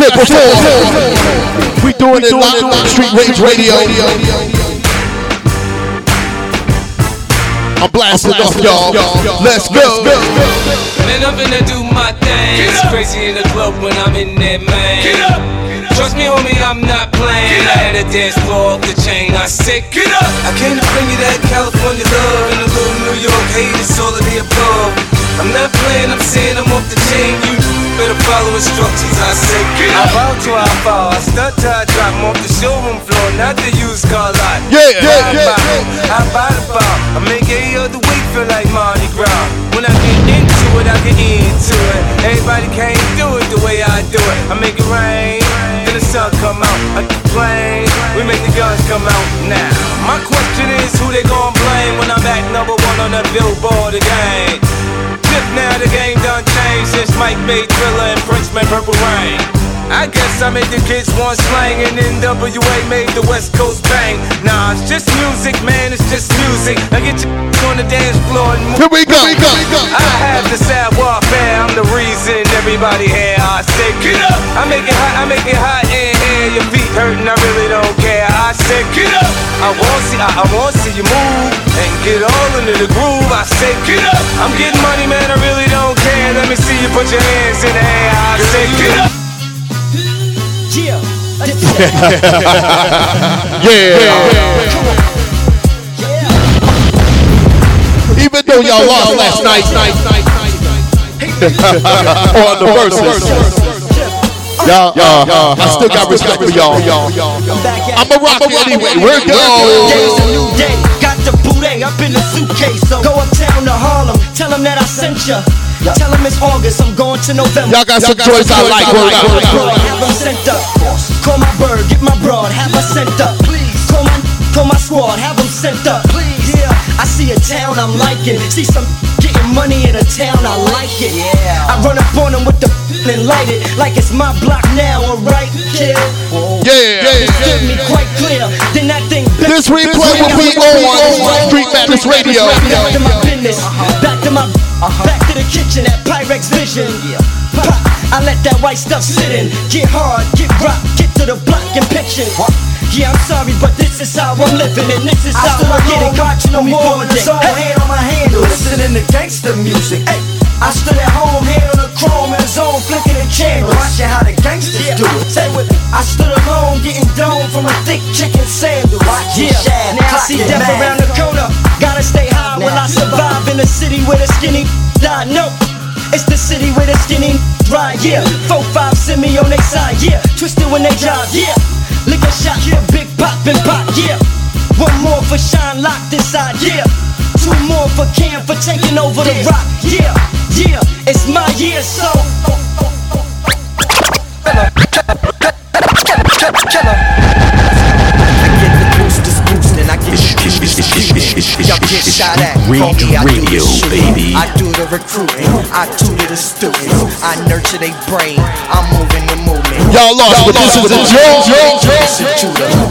Radio. Like I said before, we doing it live on Street Rage Radio. I'm blasting off y'all. Let's go. Man, I'm finna do my thing. It's crazy in the club when I'm in there, man. Get up. Trust me, homie, I'm not playing. I had a dance floor off the chain. I said, get up. I came to bring you that California love and a little New York hate. It's all of the above. I'm not playing. I'm saying I'm off the chain. You better follow instructions. I say, get up. I bow to I fall. I stunt till I drop 'em off the showroom floor, not the used car lot. Yeah, yeah, I yeah, buy 'em. I buy the bar. I make every other week feel like Mardi Gras. When I get into it, I get into it. Everybody can't do it the way I do it. I make it rain, then the sun come out. I complain, we make the guns come out now. My question is who they gon' blame when I'm at number one on the billboard again? Just now the game done changed since Mike made Thriller and Prince made Purple Rain. I guess I made the kids want slang and NWA made the West Coast bang. Nah, it's just music, man, it's just music. Now get your on the dance floor and move. Here we go. Here we go. I have the sad warfare, I'm the reason everybody here. I say, get up. I make it hot, I make it hot in here. Your feet hurting, I really don't care. I say, get up. I want see, I, I want see you move and get all into the groove. I say, get up. I'm getting money, man, I really don't care. Let me see you put your hands in the air. I say, get up. Yeah. yeah. Even though y'all lost last night on the verses. Y'all, uh, I still got respect for y'all. I'm a rock anyway. We're Day's a go. new day. Got the booty up in the suitcase. So go uptown to Harlem. Tell them that I sent ya. Tell them it's August. I'm going to November. Y'all got some choice I like. Word up. Broad, have them sent up. Call my bird, get my broad, have her sent up. Please. Call my, call my squad, have them sent up. Please. Yeah. I see a town I'm liking. See some getting money in a town I like it. Yeah. I run up on them with the and light it like it's my block now. Alright, kid. Yeah, yeah, Give me quite clear. Then that thing. This replay will be on Street Madness Radio. Back to my business. Back to my. Uh-huh. Back to the kitchen at Pyrex Vision. Pop, I let that white stuff sit in. Get hard, get rock, get to the block and pitching. Yeah, I'm sorry, but this is how I'm living, and this is how I get it. Watching no more than so hand on my handle, listening to gangster music. Hey, I stood at home, hand on the chrome in the zone, flicking the candles. Watching how the gangsters do it. Say with it. I stood alone, getting dome from a thick chicken sandwich. Yeah, now I see death around the corner. Gotta stay high when I survive in a city where the skinny die. No. It's the city with the skinny dry, yeah. Four, five, send me on they side, yeah. Twisted when they drive, yeah. Lick a shot, yeah. Big pop and pop, yeah. One more for Shine Lock this side, yeah. Two more for Cam for taking over the rock, yeah. Yeah, it's my year, so. Killer, killer, killer, killer. Me, I do the Radio, baby. I do the recruiting. I tutor the students. I nurture their brain. I'm moving the movement. Y'all lost, but this is a joke.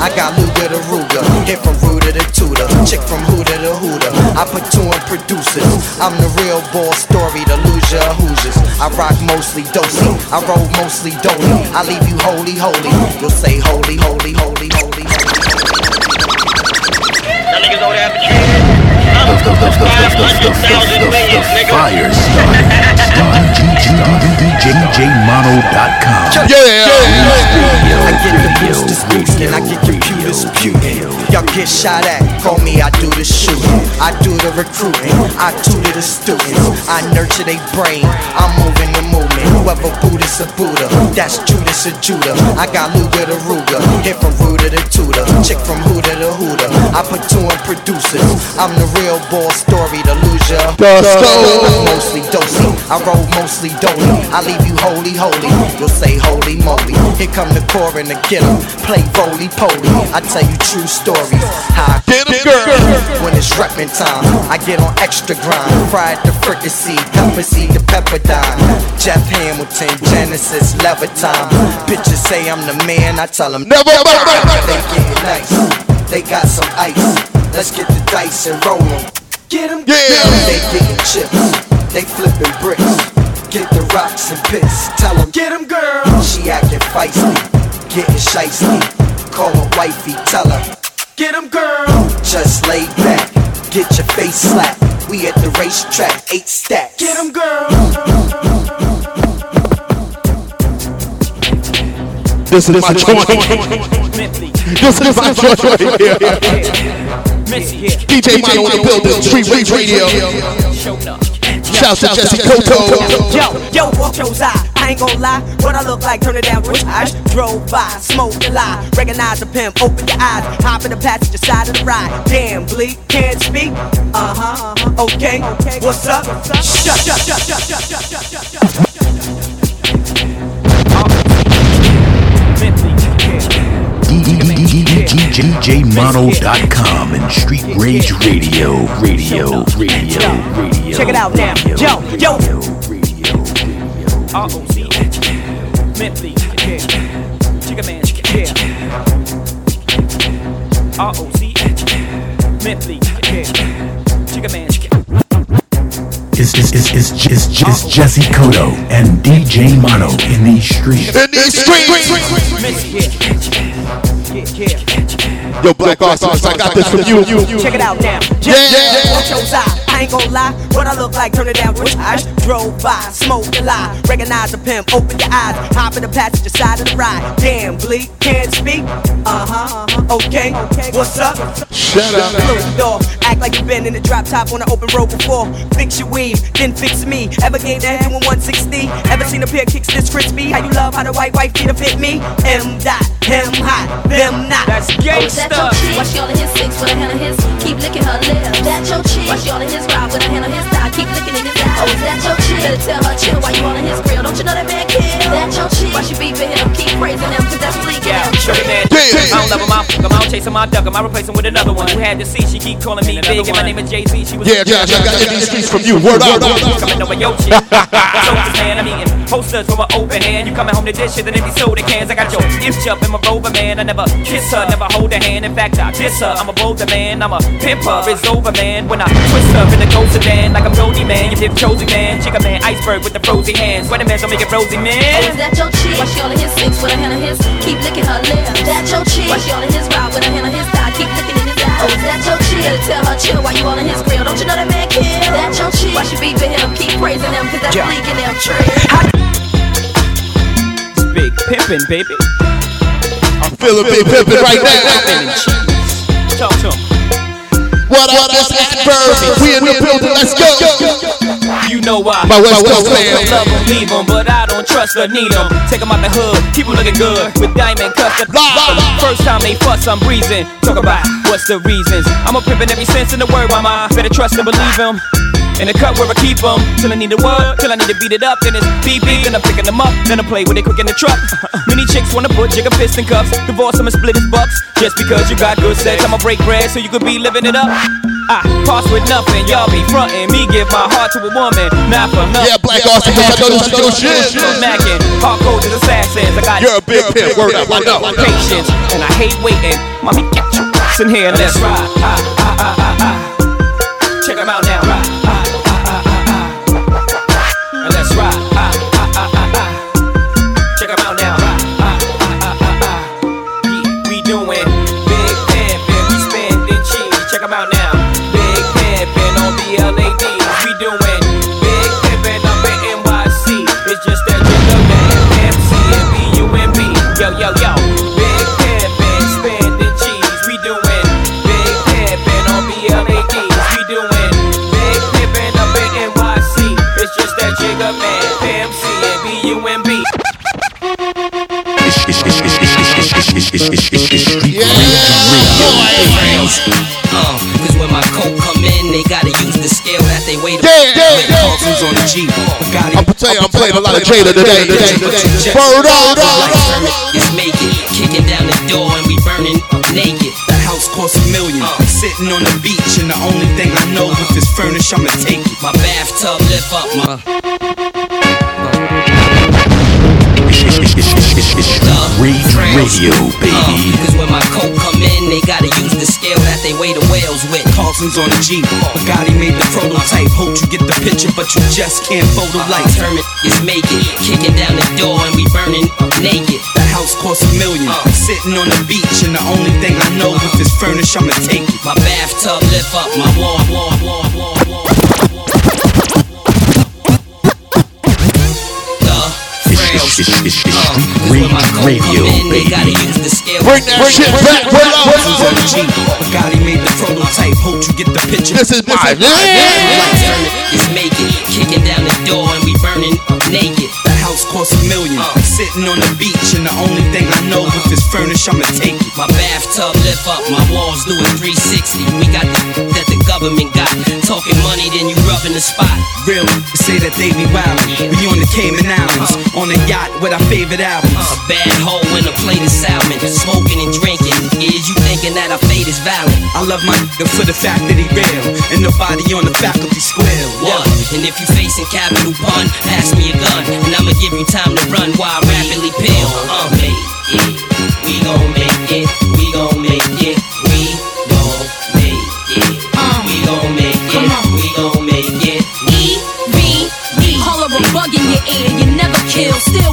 I got Luga the Ruger. Hit from Ruder to Tutor. Chick from Hooter to Hooter. I put two in producers. I'm the real ball story, the loser Hoosiers. I rock mostly dosey. I roll mostly dolly. I leave you holy, holy. You'll say holy, holy, holy. Myers. DJMano.com. I get the boosters boosting, I get computers puking. Y'all get shot at, call me, I do the shooting. I do the recruiting, I tutor the students. I nurture their brain, I'm moving the movement. Whoever Buddhist or Buddha, that's Judas or Judah. I got Luga the Ruger, hit from Ruder to Tutor. Chick from Hooter to Hooter. I put two in producers. I'm the real ball story, the loser. I'm mostly dosey, I roll mostly dolly. I leave you holy, holy. You'll say holy moly. Here come the core and the killer. Play roly poly. I tell you true stories. How I Get 'em, girl. when it's reppin' time. I get on extra grind. Fried the fricassee, pepper seed, the pepper dime. Jeff Hamilton, Genesis, Levitime. Bitches say I'm the man. I tell them Never mind. They get nice. They got some ice. Let's get the dice and roll 'em. Get 'em. Yeah. They getting chips. They flipping bricks. Get the rocks and pits. Tell 'em. Get 'em, girl. She acting feisty. Getting shicey. Call her wifey. Tell her. Get 'em, girl. Just lay back. Get your face slapped. We at the racetrack. Eight stacks. Get 'em, girl. This is my joint. This is my joint right here. DJ Mano in the building, Street Rage Radio. Shout to Jessie Cotto. Yo, yo, walk your eye. I ain't gon' lie. What I look like, turn it down, rich eyes. Drove by, smoke a lie. Recognize a pimp, open your eyes. Hop in the passenger side of the ride. Damn, bleak, can't speak. Uh huh, uh-huh. okay. What's up? Shut, shut, shut, shut, shut, shut, shut, shut, shut. DJMano.com and Street Rage Radio, Radio, Radio, Radio. Check it out now. Yo, yo. R-O-C Mentally, yeah Chicken man, yeah R-O-C Mentally, yeah Chicken man, It's, it's, it's, it's, it's, it's Jessie Cotto and DJ Mano in these streets. In these streets. Yeah, yeah. Yo, Black Arsenals, I got this from you. Check it out now. Yeah, yeah. Watch your eye. I ain't gon' lie. What I look like, turn it down, rich eyes. Drove by, smoke a lie. Recognize a pimp, open your eyes. Hop in the passenger side of the ride. Damn, bleak, can't speak. Uh huh, uh-huh. okay. What's up? Shut up. Close the door. Act like you've been in the drop top on the open road before. Fix your weave, then fix me. Ever gave that hand with 160? Ever seen a pair of kicks this crispy? How you love how the white wife feet fit me? M dot, him hot, them not. That's Oh, is that your chick? Why she all in his six with a hand on his? Keep licking her lips. That your chick? Why she all in his ride with a hand on his thigh? Keep licking in his eye. Oh, is that your chick? Better tell her chill while you all in his grill. Don't you know that man kill? That your chick? Why she beefing him? Keep praising him, cause that's leaking Yeah, him. Sugar man, I don't love him, I fuck him, I don't chase him, I duck him, I replace him with another one. Who had to see, she keep calling me big, and my name is Jay Z. She was Yeah, Josh, I got in these streets from you. Word up. Coming over your shit. What's up, man? I'm eating posters from an open hand. You coming home to dishes and empty soda cans. I got your inch up in my rover, man. I never kiss her, never hold her hand. In fact, I diss her. I'm a bolder man. I'm a pimper. It's over, man. When I twist her in the ghost sedan like I'm Brody, man. You did chosen man. Chicken man, iceberg with the frozen hands. Weather man, don't make it rosy, Oh, man. is that your chick? Why she all in his six with a hand on his? Keep licking her lips. That your chick? Why she all in his ride with a hand on his thigh? Keep licking in his eye. Oh, is that your chick? Better tell her chill while you all in his grill. Don't you know that man kill? That your chick? Why she beefing him? Keep praising him, cause that's Yeah. leaking him. Trill. It's big pimpin', baby. I'm feeling big pimpin' right now. Talk to him. What up, this Attenborough? We in the building, let's go. You know why. My West West Coast fam. Don't love 'em, leave 'em, but I don't trust or need 'em. Take 'em out the hood, people looking good with diamond cuts. that- First time they fuss, I'm breezing. Talk about what's the reasons. I'm a pimpin' every sense in the word, mama. Better trust and believe 'em. In the cut where I keep 'em Till I need a word, till I need to beat it up Then it's beep beep, then I'm picking them up Then I play with it quick in the truck Many chicks wanna put jigger fist in cuffs Divorce 'em and split his bucks Just because you got good sex I'ma break bread so you could be living it up I pass with nothing, y'all be frontin'. Me give my heart to a woman, not for nothing. Yeah, Black Austin, I know this is your shit. Mackin', hard coded assassins. I got You're a big pimp, word up, I know. Patience, and I hate waiting. Mommy, get your ass in here let's ride. Ah, ah, ah, ah, ah. Check 'em out now. Uh, cause when my coke come in, they gotta use the scale that they weigh the Yeah, yeah, with yeah. Carlton's on the Jeep. Bugatti. I'm tell I'm playing a lot of Jada today. Word up. It's making, kicking down the door and we burning naked. The house costs a million. Sitting on the beach, and the only thing I know if it's furnished, I'ma take it. My bathtub lift up my. Rage Radio, baby. Uh, Cause when my coke come in, they gotta use the scale that they weigh the whales with. Carlton's on the Jeep. Oh, Bugatti made the prototype. Hope you get the picture, but you just can't photo light. Termit is making, it. kicking down the door and we burning naked. The house costs a million. Uh. Sitting on the beach, and the only thing I know if it's furnished, I'ma take it. My bathtub lift up my wall, wall, wall, wall, wall. Rage Radio, They gotta use the scale. Bring that shit back, bring it on the Jeep. Bugatti made the prototype. Hope you get the picture. This is my Termit is making, kicking down the door and we burning naked. The house costs a million. Sitting on the beach, and the only thing I know if it's furnished, I'ma take it. My bathtub lift up, my walls do a 360. We got the that the government got. Talking money, then you rubbing the spot. Real say that they be wildin'. We on the Cayman Islands, on a yacht with our favorite albums. A bad hoe and a plate of salmon. Smoking and drinking. Is you thinking that our fate is violent? I love my nigga for the fact that he real, and nobody on the faculty square. What? And if you facing capital pun, pass me a gun, and I'ma give you time to run while I rapidly peel. Uh, make it. We gon' make it. We gon' make it.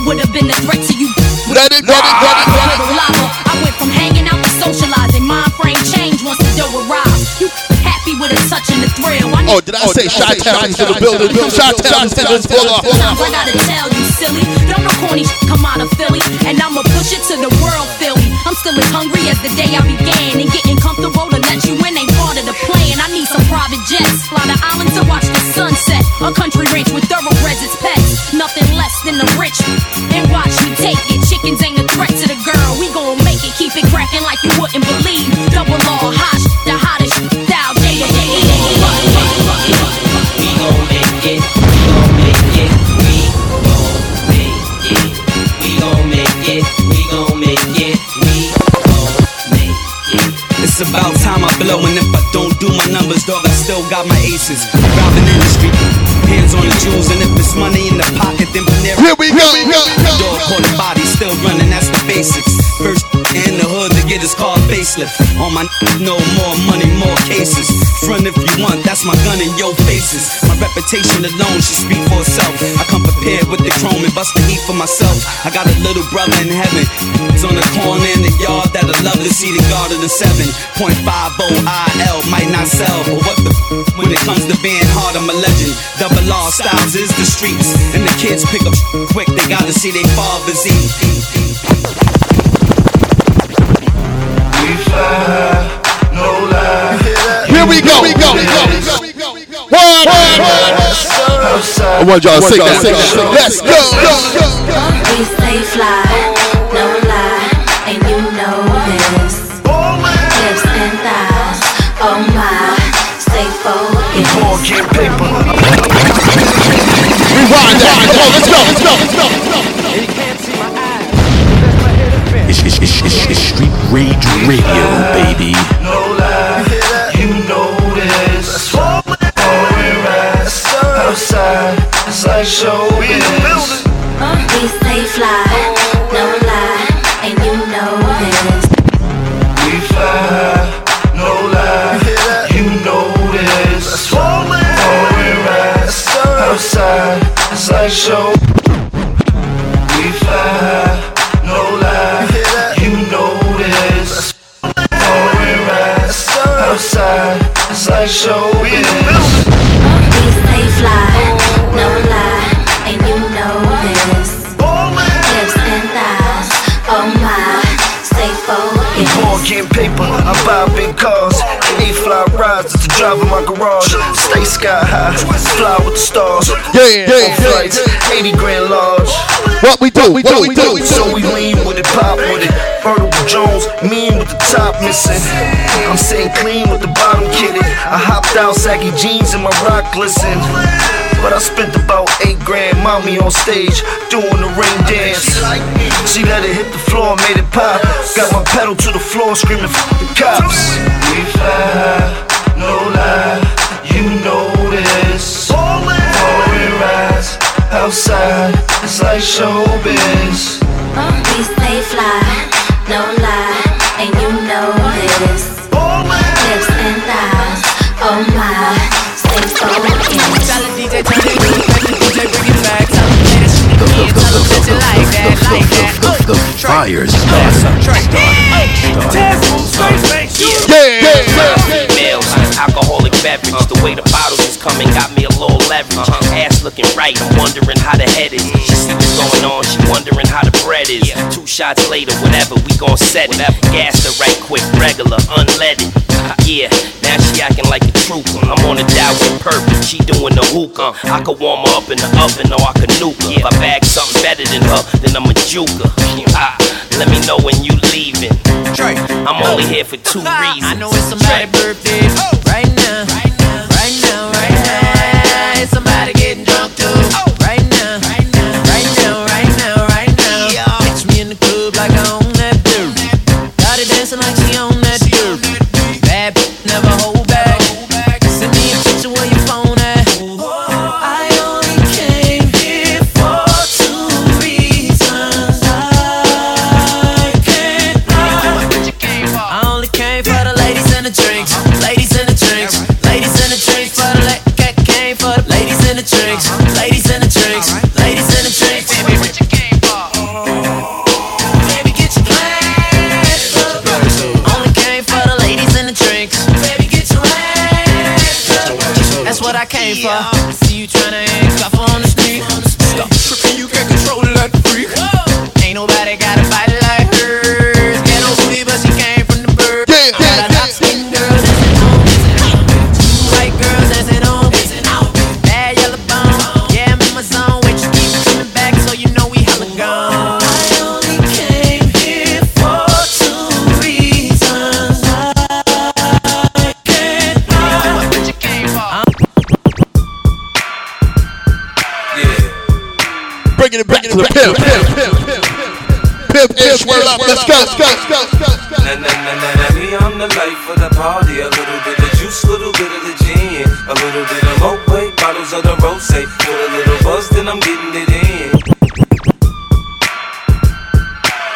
Would have been a threat to you. Let it, let it, let it, let it. Little lava. I went from hanging out to socializing. Mind frame change once the dough arrives. You happy with a touch and the thrill. I Oh, did I say Shot Town is in the building? Shot Town is in the building. I gotta tell you, silly. Don't no corny come out of Philly. And I'ma push it to the world, me. I'm still as hungry as the day I began. And getting comfortable to let you in ain't part of the plan. I need some private jets. Fly to island to watch the sunset. A country ranch with my aces. Robbing in the street, hands on the jewels, and if it's money in the pocket, then Panera. Here we go, Dog caught body, still running, that's the basics. First in the hood get his car facelift. On my no more money, more cases. Front if you want, that's my gun in your faces. My reputation alone should speak for itself. I come prepared with the chrome and bust the heat for myself. I got a little brother in heaven. It's on the corner in the yard that I love to see the guard of the 7.50 IL might not sell, but what the f- when it comes to being hard, I'm a legend. Double R styles is the streets, and the kids pick up quick. They gotta see their fathers eat. Here we go. Here we go. One. I want y'all to sing that. Sing that. Let's go. We stay fly, no lie, and you know this. Hips and thighs, oh my, stay focused. Rewind that. Come on, let's go. Let's go. Let's go. Let's go. It's, it's, it's, it's, it's Street Rage Radio, baby. No lie, you know this. Pouring rats outside, it's like. We stay fly, no lie, you know this. We fly high, no lie, you know this. Show. We fly. Stars. Yeah, yeah, On flights, 80 grand large. What we do, what we do. So we lean with it, pop with it. Vertical Jones, mean with the top missing. I'm sitting clean with the bottom kitted. I hopped out, saggy jeans and my rock glisten. But I spent about eight grand, mommy on stage, doing the ring dance. She let it hit the floor, made it pop. Got my pedal to the floor, screaming, F the cops. We fly high, no lie, outside, it's like showbiz. We stay fly, no lie, and you know this. Hips and thighs, oh my, stay focused. Tell the DJ turn it loose, make the DJ bring it back. Tell him play that shit again, tell him that like that, like that. Oh, Fire starter. Yeah, Females, alcoholic beverage. The way the bottles is coming got me a little leverage. Uh-huh. Ass looking right, I'm wondering how the head is. She see what's going on, she wondering how the bread is. Two shots later, whatever, we gon' set it. Gas her right quick, regular, unleaded. Yeah, now she acting like a trooper. I'm on a dial with purpose, she doing the hookah. I could warm her up in the oven or I could nuke her. If I bag something better than her, then I'm a juker. Ah, let me know when you leaving. I'm only here for two reasons. I know it's somebody's birthday right now, what let's go, let's go, let's go, let's go. Na na na na na, me I'm the life of the party. A little bit of juice, little bit of the gin, a little bit of Moet, bottles of the rose. Put a little buzz, then I'm getting it in.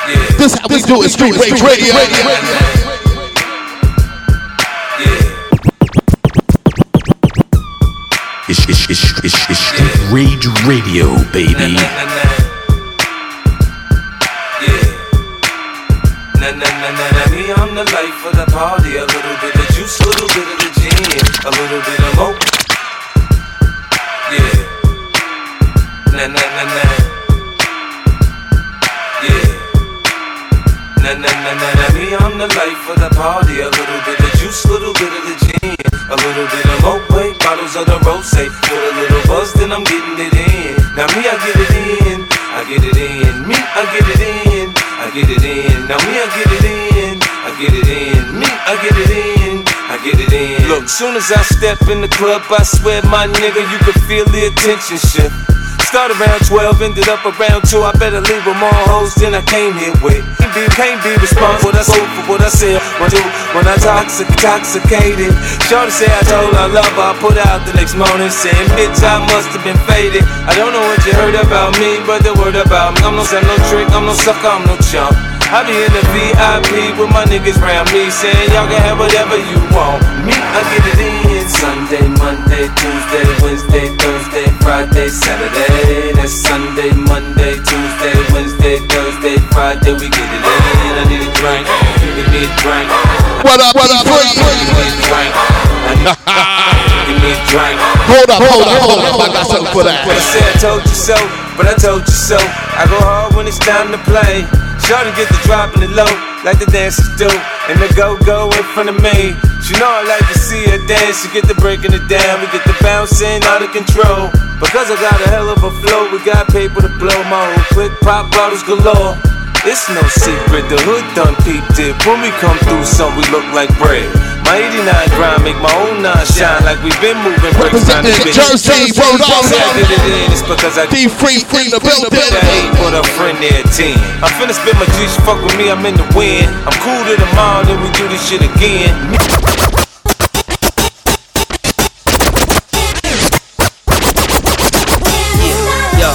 Yeah. This how we do it, Street Rage Radio. It's, it's, it's, it's, it's Street Rage Radio, baby. Na step in the club, I swear my nigga, you can feel the attention shift. Started around 12, ended up around 2. I better leave with more hoes than I came here with. Can't be, responsible for what I say, for what I say. When, do, when I toxic, intoxicated. Shorty say I told her I love her. I put out the next morning saying, bitch, I must have been faded. I don't know what you heard about me, but the word about me. I'm no, I'm no trick, I'm no sucker, I'm no chump. I be in the VIP with my niggas round me saying y'all can have whatever you want. Me, I get it in Sunday, Monday, Tuesday, Wednesday, Thursday, Friday, Saturday. That's Sunday, Monday, Tuesday, Wednesday, Thursday, Friday. We get it in. I need a drink. Give me a drink. What up, what up, what up? Give me a drink. Give me a drink. Hold up, hold up, hold up. I got something for that. I said I told you so, but I told you so. I go hard when it's time to play. Shorty get the drop in the low, like the dancers do. And the go-go in front of me. She know I like to see her dance. She get the breaking it down, we get the bouncing out of control. Because I got a hell of a flow, we got paper to blow. My whole quick pop bottles galore. It's no secret, the hood done peeped it. When we come through, son, we look like bread. My 89 grind make my own nine shine like we've been moving bricks around the Representing bitch. Jersey, Rhode Island. Say I did it in, it's because I Be free, free the building. I ain't put a friend there 10. I'm finna spit my juice, fuck with me, I'm in the wind. I'm cool to the mall, then we do this shit again. Yo.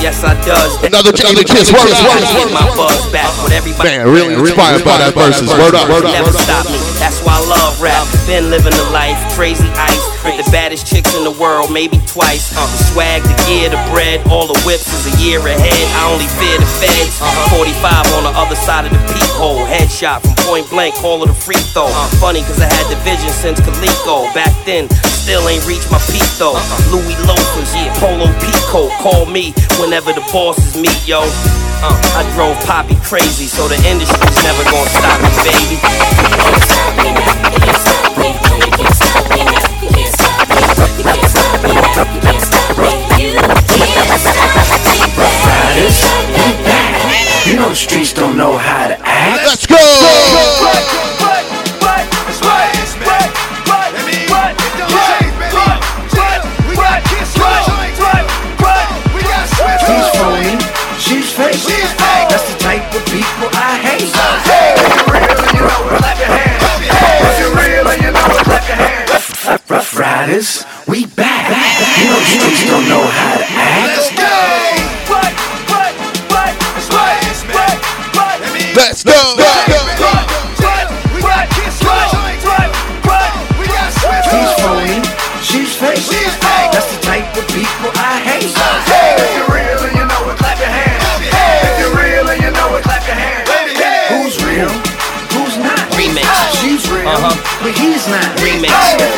Yes, I does. Another Jadakiss. Word word word my buzz back with everybody. Man, really inspired by that Verzuz. Word up, word up, Never word up. stop me. That's why I love rap. Been living the life, crazy ice. With the baddest chicks in the world, maybe twice. Uh, the swag, the gear, the bread, all the whips is a year ahead. I only fear the feds. 45 on the other side of the peephole. Headshot from point blank, call it a free throw. Funny cause I had the vision since Coleco. Back then, still ain't reached my peak though. Louis loafers, yeah, polo peacoat. Call me whenever the bosses meet, yo. Uh, I drove Poppy crazy, so the industry's never gonna stop me, baby. You know the streets don't know how to act. Let's go. He's hands. Ruff Ryders, we back. You know the streets don't know how to act. Let's go. He's phony, she's full, she's face, she's fake. That's the type of people I hate. If you're real and you know it, clap your hands. If you're real and you know it, clap your hands. Who's real? Who's not? Remix. She's real, Uh-huh. but he's not. Remix. If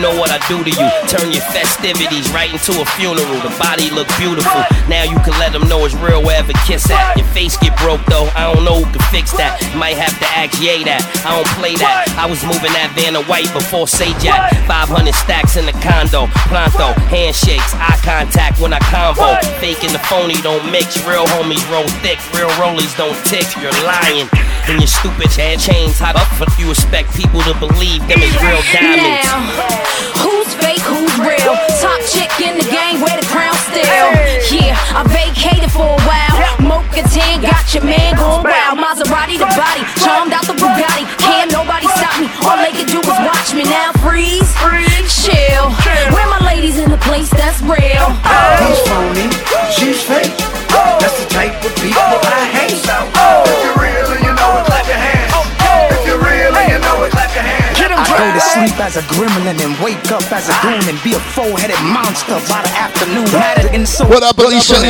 know what I do to you. Turn your festivities right into a funeral. The body look beautiful. Now you can let them know it's real wherever kiss at. Your face get broke though. I don't know who can fix that. Might have to ask Ye that. I don't play that. I was moving that van of white before say jack. 500 stacks in the condo. Pronto, handshakes, eye contact when I convo. Fake and the phony don't mix. Real homies roll thick. Real rollies don't tick. You're lying. And your stupid head chains. How the fuck you expect people to believe them is real diamonds? Now, who's fake, who's real? Top chick in the game, wear the crown still. Yeah, I vacated for a while. Mocha 10 got your man going wild. Maserati the body, charmed out the Bugatti. Can't nobody stop me. All they can do is watch me now. Freeze, chill. Where my ladies in the place that's real? He's phony, she's fake. That's the type of people I hate. If go to sleep as a gremlin and wake up as a goon and be a four-headed monster by the afternoon. Matter in so What up, Alicia?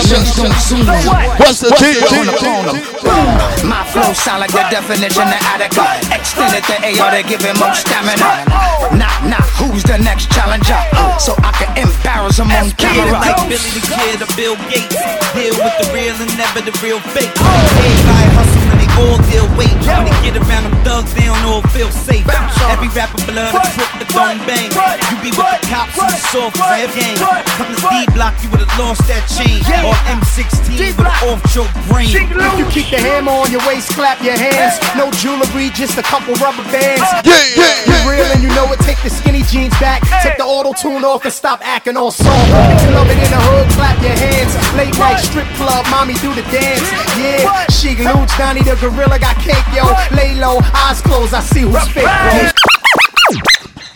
What's the deal? On the corner. Boom. My flow sound like the definition of Attica. Extended the AR to give him more stamina. Knock, knock, who's the next challenger? So I can embarrass him I'm on camera. Like Billy the Kid or Bill Gates. Deal with the real and never the real fake. Everybody hustle and they all deal weight. When they get around them thugs, they don't all feel safe. Every rapper blood a trip, the don't bang. You be with the cops and the soft rap gang. Come to D block, you would've lost that chain. Or M16 with an off choke brain. If You keep the hammer on your waist, clap your hands. No jewelry, just a couple rubber bands. Yeah, yeah, You real and you know it. Take the skinny jeans back. Take the auto tune off and stop acting all soft. If you love it in the hood, clap your hands. Late night strip club, mommy do the dance. Yeah, she Luch, Donnie the gorilla got cake, yo. Lay low, eyes closed, I see who's fake. bro.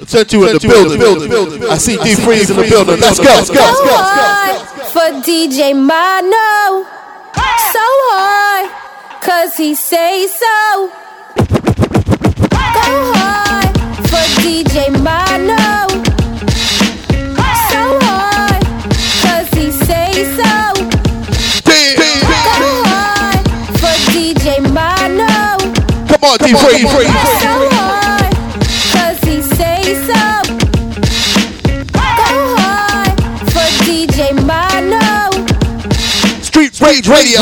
Sent you in the building. I see D Freeze in the building. Let's go. Let's go. Let's go. hard for DJ Mano. So hard, cause he say so. Go hard for DJ Mano. Come on, D Freeze. So hard, cause he say so. Go hard for DJ Mano. Street Rage Radio.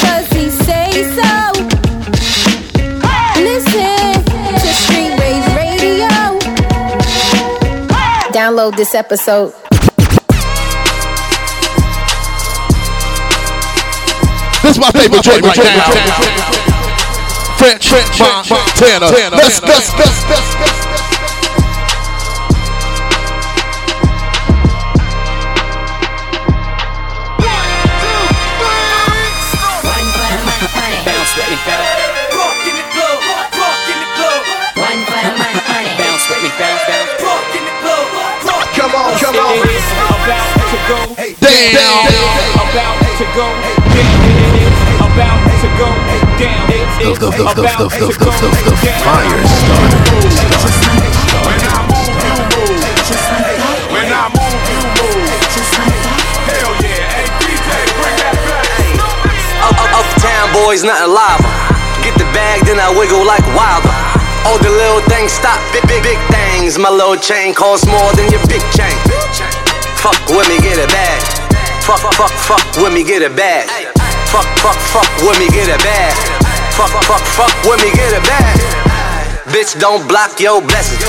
Cause he say so. Listen to Street Rage Radio. Download this episode. This is my favorite joint right now. French Montana. Let's go. Bounce with me, bounce. Rock in the club, rock in the club. One for the money, Bounce with me, bounce, bounce. Rock in the club, rock. Come on, come on. It is about to go Damn. About to go down. It's about to go down. The, the, the, the, the, the, the, fire starter. When I uptown boys, nothing lava. Get the bag, then I wiggle like wilder. All the little things stop, big, big, big things. My little chain costs more than your big chain. Fuck with me, get it bag. Fuck, fuck, fuck with me, get it bag. Fuck, fuck, fuck with me, get it bag. Fuck, fuck, fuck with me, get it bag. Bitch, don't block your blessings.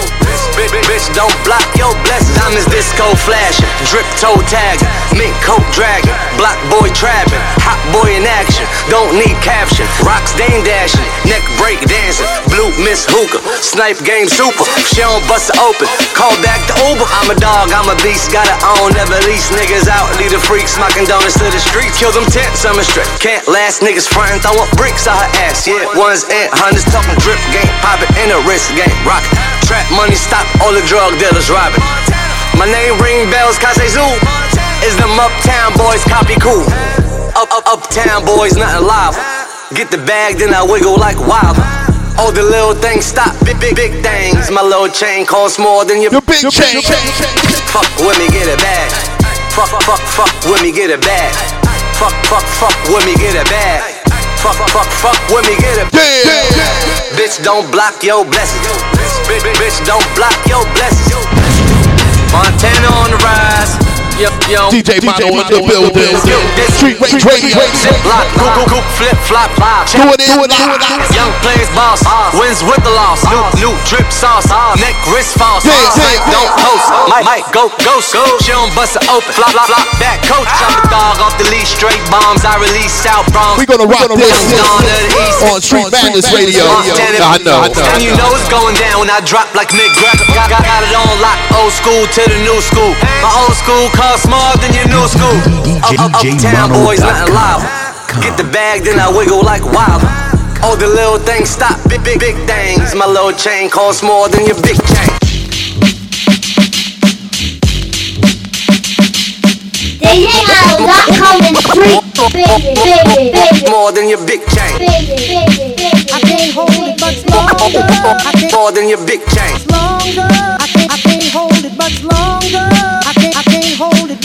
Bitch, bitch, don't block your blessings. Diamonds disco flashing, drip toe tagging, mink coat dragon, block boy trapping, hot boy in action. Don't need caption. Rocks dame dashing, neck break dancing, blue miss hookah, snipe game super. She don't bust it open. Call back the Uber. I'm a dog, I'm a beast, gotta own. Never lease niggas out, lead the freaks, smocking donuts to the streets. Kill them tents, I'm a strip. Can't last niggas frontin', throwing bricks on her ass. Yeah, ones and hundreds talking drip game, poppin' in a wrist game, rock. Trap money, stop all the drug dealers robbing. My name ring bells, Kase Zoo. Is them uptown boys copy cool? Up, up, uptown boys, nothing live. Get the bag, then I wiggle like wild. All the little things stop, big, big, big things. My little chain costs more than your, big chain. Fuck with me, get it bag. Fuck, fuck, fuck with me, get it bag. Fuck, fuck, fuck with me, get it bag. Fuck, fuck, fuck with me, get it bag. Bitch, don't block your blessings. Bitch, bitch, don't block your blessings. Montana on the rise. DJ Mano in the building. Street Rage Radio. Goop, goop, goop, flip, flop. Do it do it in. Young plays boss, wins with the loss. New, new drip sauce, neck wrist false. Mike don't post, Mike, Mike go ghost. She don't bust it open. Flop, flop, flop, back coach. I'm a dog off the leash, straight bombs. I release South Bronx. We gonna rock this Dawn of the East. on Street Madness Radio. I know. I know. And you know it's going down when I drop like Mick Greco. Got, it on lock, old school to the new school. My old school costs more than your new school. Up, up, uptown boys, nothing loud. Get the bag, then I wiggle like wild. All the little things stop, big, big, big things. My little chain costs more than your big chain. DJMano.com and street, baby, baby, baby. More than your big chain. I can't hold it much longer. I can't More than your big chain. longer. I can't, I can't hold it much longer.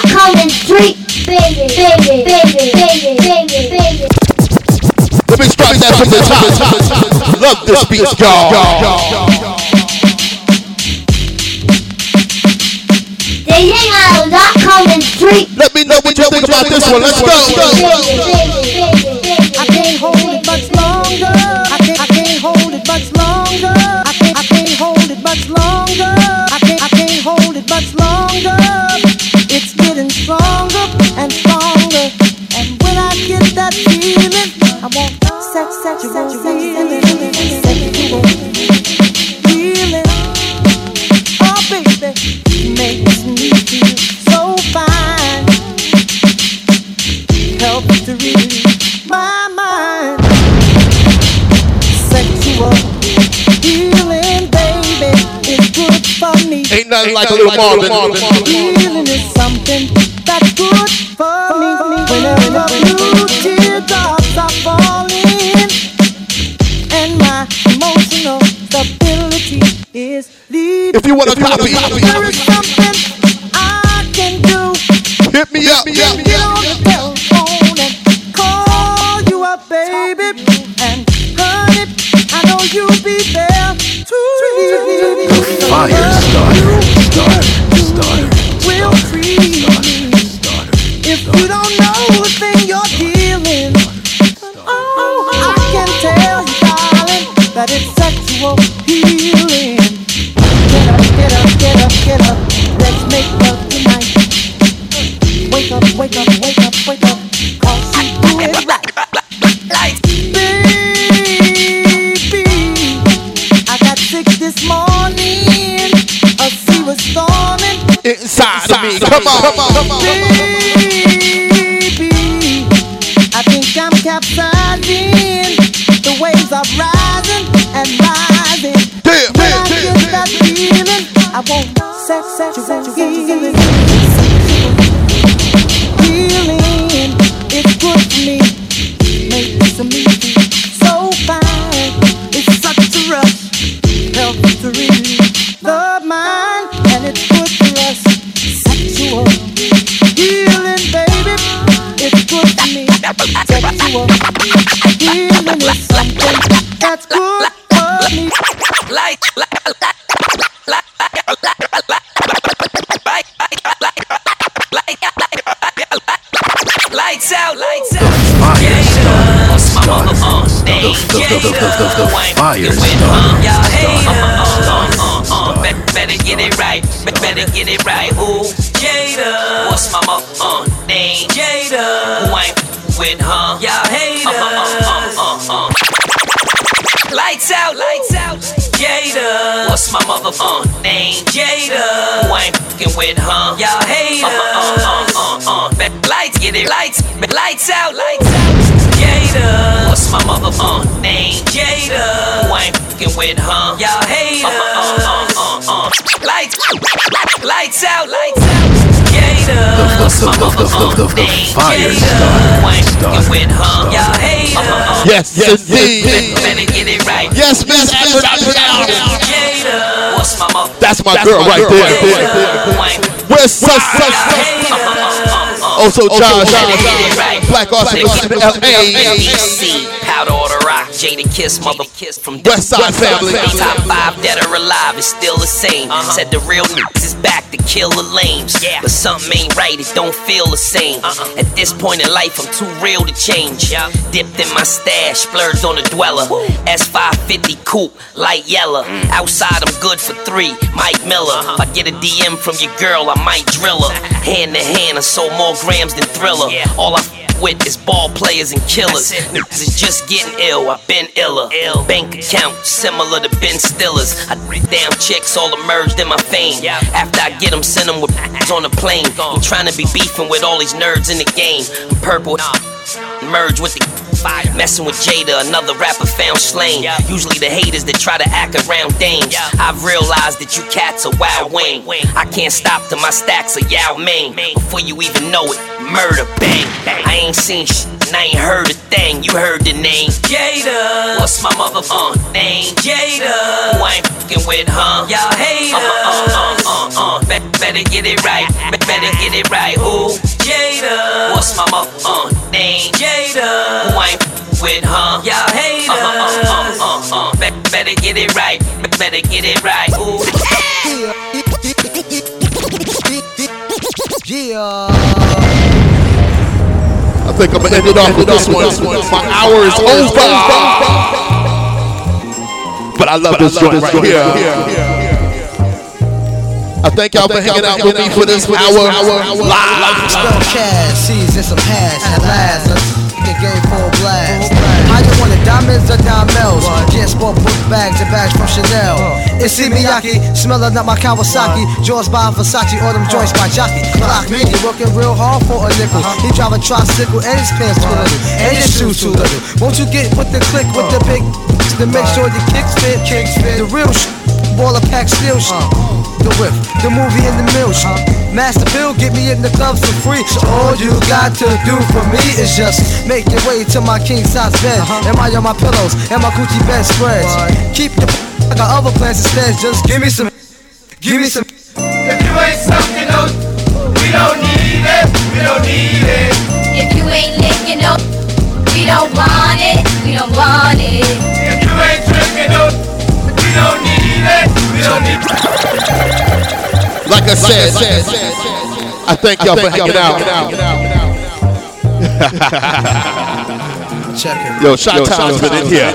And street baby, baby, baby, baby, baby, baby. Let me start that from the top. Love this beat, y'all. DJMano.com and street Let me know what you think about this one. Let's go. That feeling, I want sex, sex, sex, feeling, sexual feeling. Oh, baby, makes me feel so fine. Helps to relieve my mind. Sexual healing, baby, is good for me. Ain't nothing like a little Marvin. The fire starter. Y'all hate uh, better, better get it right, better get it right. Ooh, Jada, what's my mother uh, name? Jada, who I ain't with, huh? Y'all hate uh, uh, uh, uh, uh. Lights out, lights out. Jada, what's my mother uh, name? Jada, who I ain't fucking with, huh? Y'all hate uh, uh, uh, uh, uh. Be- Lights, get it, lights, lights out, lights out. Jada, what's my mother uh, name? Jada, who I ain't fucking with, huh? Y'all hate uh, uh, uh, uh, uh. Lights, lights out, lights out. Jada, what's my mother uh, name? fire Jada, who I ain't fucking with, huh? Y'all hate Yes, indeed. Better get it right. Yes, Miss Jada, what's my mother? That's my girl right there. Where's sus sus? Also, Josh, Black Austin, L.A. ABC, powder or the rock, Jada Kiss, mother kiss from West Side family. Top five dead or alive is still the same. Uh-huh. Said the real niggas is back to kill the lames. But something ain't right, it don't feel the same. Uh-uh. At this point in life, I'm too real to change. Dipped in my stash, splurged on a dweller. S550 coupe, light yellow. Mm. Outside, I'm good for three. Mike Miller. Uh-huh. If I get a DM from your girl, I might drill her. Hand to hand, I sold more grams than Thriller. Yeah. All I f- with is ball players and killers. Niggas is just getting ill, I've been iller. Bank account similar to Ben Stiller's. I damn chicks all emerged in my fame. After I get them, send them with on the plane. I'm trying to be beefing with all these nerds in the game. I'm purple. Merge with the fire. Messing with Jada, another rapper found slain. Usually the haters that try to act around dames. I've realized that you cats are wild wing. I can't stop till my stacks are Yao Ming. Before you even know it, murder bang. I ain't seen sh- and I ain't heard a thing. You heard the name Jada. What's my mother uh, name? Jada. Who I ain't fucking with, huh? Y'all haters. Uh, uh, uh, uh, uh. Be- better get it right. Be- better get it right. Who? Jada. What's my mother uh, name? Jada. Who I ain't fucking with, huh? Y'all haters. Uh, uh, uh, uh, uh. Be- better get it right. Be- better get it right. Ooh. Yeah. I think I'm gonna end it off with this one. My hour is over. But I love this joint right here. I thank y'all for hanging out with me for this hour live. Spell cash, seeds and some hash at last. Let's get game full blast. Can't book bags and bags from Chanel. Uh. Issey Miyake, smelling up my Kawasaki. Uh. Jaws by Versace, all them joints by Jockey. Clock me, you working real hard for a nickel. Uh-huh. He drive a tricycle and his pants too little, and his shoes too little. Won't you get with the click with the uh. big to make sure your kicks fit? Kicks fit. The real sh- baller pack still sh- the whip, the movie in the mill. sh- Master Bill, get me in the clubs for free. So all you got to do for me is just make your way to my king size bed. Uh-huh. Am I on my pillows and my Gucci bed spreads? Keep your I got other plans instead. Just give me some, give me some. If you ain't something else, we don't need it. We don't need it. If you ain't lit, you know, we don't want it. We don't want it. Like I said, I thank y'all for hanging out. Check it. Yo, Shot Town's been in here.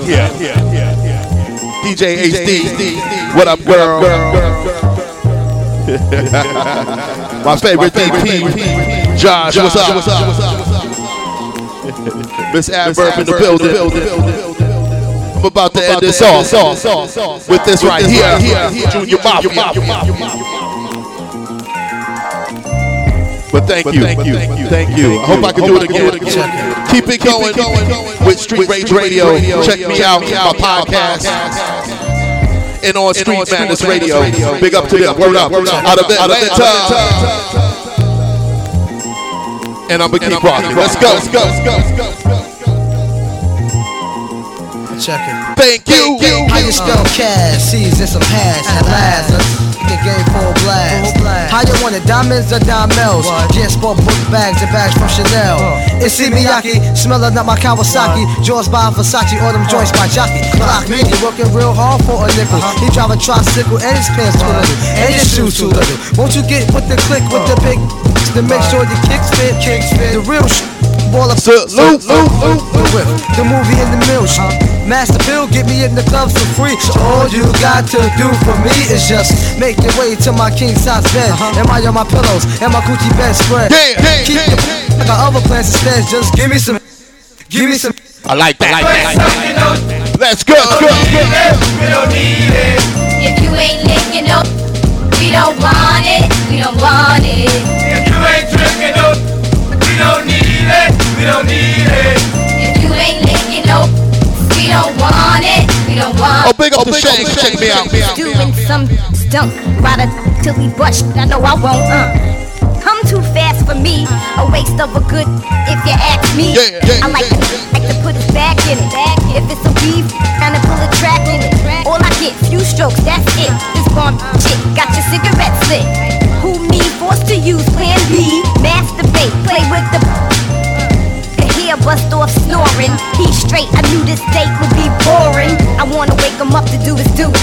DJ HD, what up, girl? My favorite DP, Josh, what's up? Miss Adverb in the building. I'm about to end this off with this right here, Junior Mafia. But thank you, thank you, thank you. I hope I can do it again. Keep it going with Street Rage Radio. Check me out, my podcast. And on Street Madness Radio. Big up to them. Word up. Out of Atlanta. And I'm gonna keep rocking. Let's go. Let's go. Let's go. Check it. Thank you. How you uh, spell cash, seeds and some hash at last. Let's get game full blast. How you want it? Diamonds or diamonds? Can't sport book bags and bags from Chanel. Issey Miyake, smelling up my Kawasaki. Jaws by Versace, all them joints by Jockey. Clock me, you working real hard for a nickel. Uh-huh. He drive a tricycle and his pants too little, uh-huh. and his shoes too little. Won't you get with the click with the uh-huh. big to make sure your kicks fit? Kicks fit. The real sh- baller. Salute. The whip, the movie in the mill. sh- Master Bill, get me in the clubs for free. So all you got to do for me is just make your way to my king size bed. Uh-huh. Am I on my pillows and my Gucci bed spread? Keep your I got other plans instead. Just give me some, give me some. I like that. I like that. Let's go. Let's go. We don't need it. If you ain't lit, you know, we don't want it. We don't want it. Don't Oh, big up to Shang. Check me out. Doing some stump, ride till we bust. I know I won't. Uh. Come too fast for me, a waste of a good. If you ask me, Yeah, yeah, I like to, like to put his back in it. If it's a beef, kinda pull a track in it. All I get, few strokes, that's it. This bomb chick got your cigarette lit. Who me forced to use Plan B, masturbate, play with the. Could hear bust off snoring. He straight, I knew this date would be boring. I wanna wake him up to do his duty.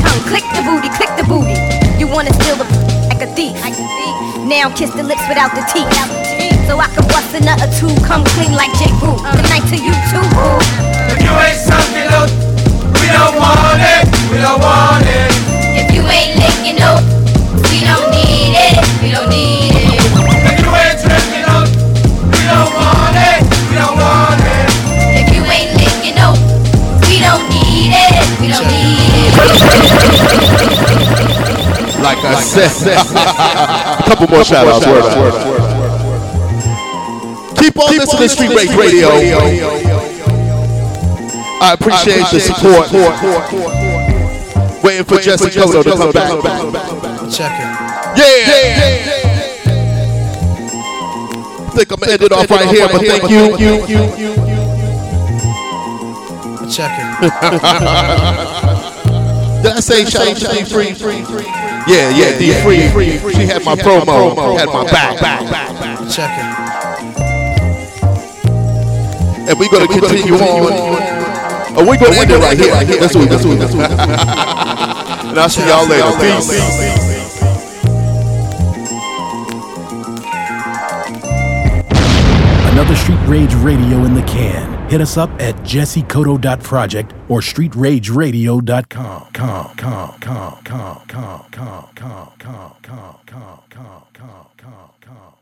Tongue, click the booty, click the booty. You wanna steal the like a thief. Now kiss the lips without the teeth. So I can bust a nut or two, come clean like J. Boo. Good night to you too, boo. If you ain't something else, we don't want it. We don't want it. If you ain't lit, you know, we don't need it. We don't need it. Like I said, a couple more shout outs. Word up. Keep on listening to Street Rage Radio. I appreciate the support. Waiting for Jessie Cotto to come back. Check it. Yeah. think I'm gonna end it off right here, but thank you. Check it. Did I say shout out to D Free? Yeah, yeah, D Free. She had my promo, had my back. Check it. And we're gonna continue on. Oh, we're gonna end it right here. That's what. That's what. That's what. And I'll see y'all later. Peace. Another Street Rage Radio in the can. Hit us up at jessecoto.project or streetrageradio.com. Com, com, com, com, com, com, com, com, com, com, com, com, com, com, com, com, com.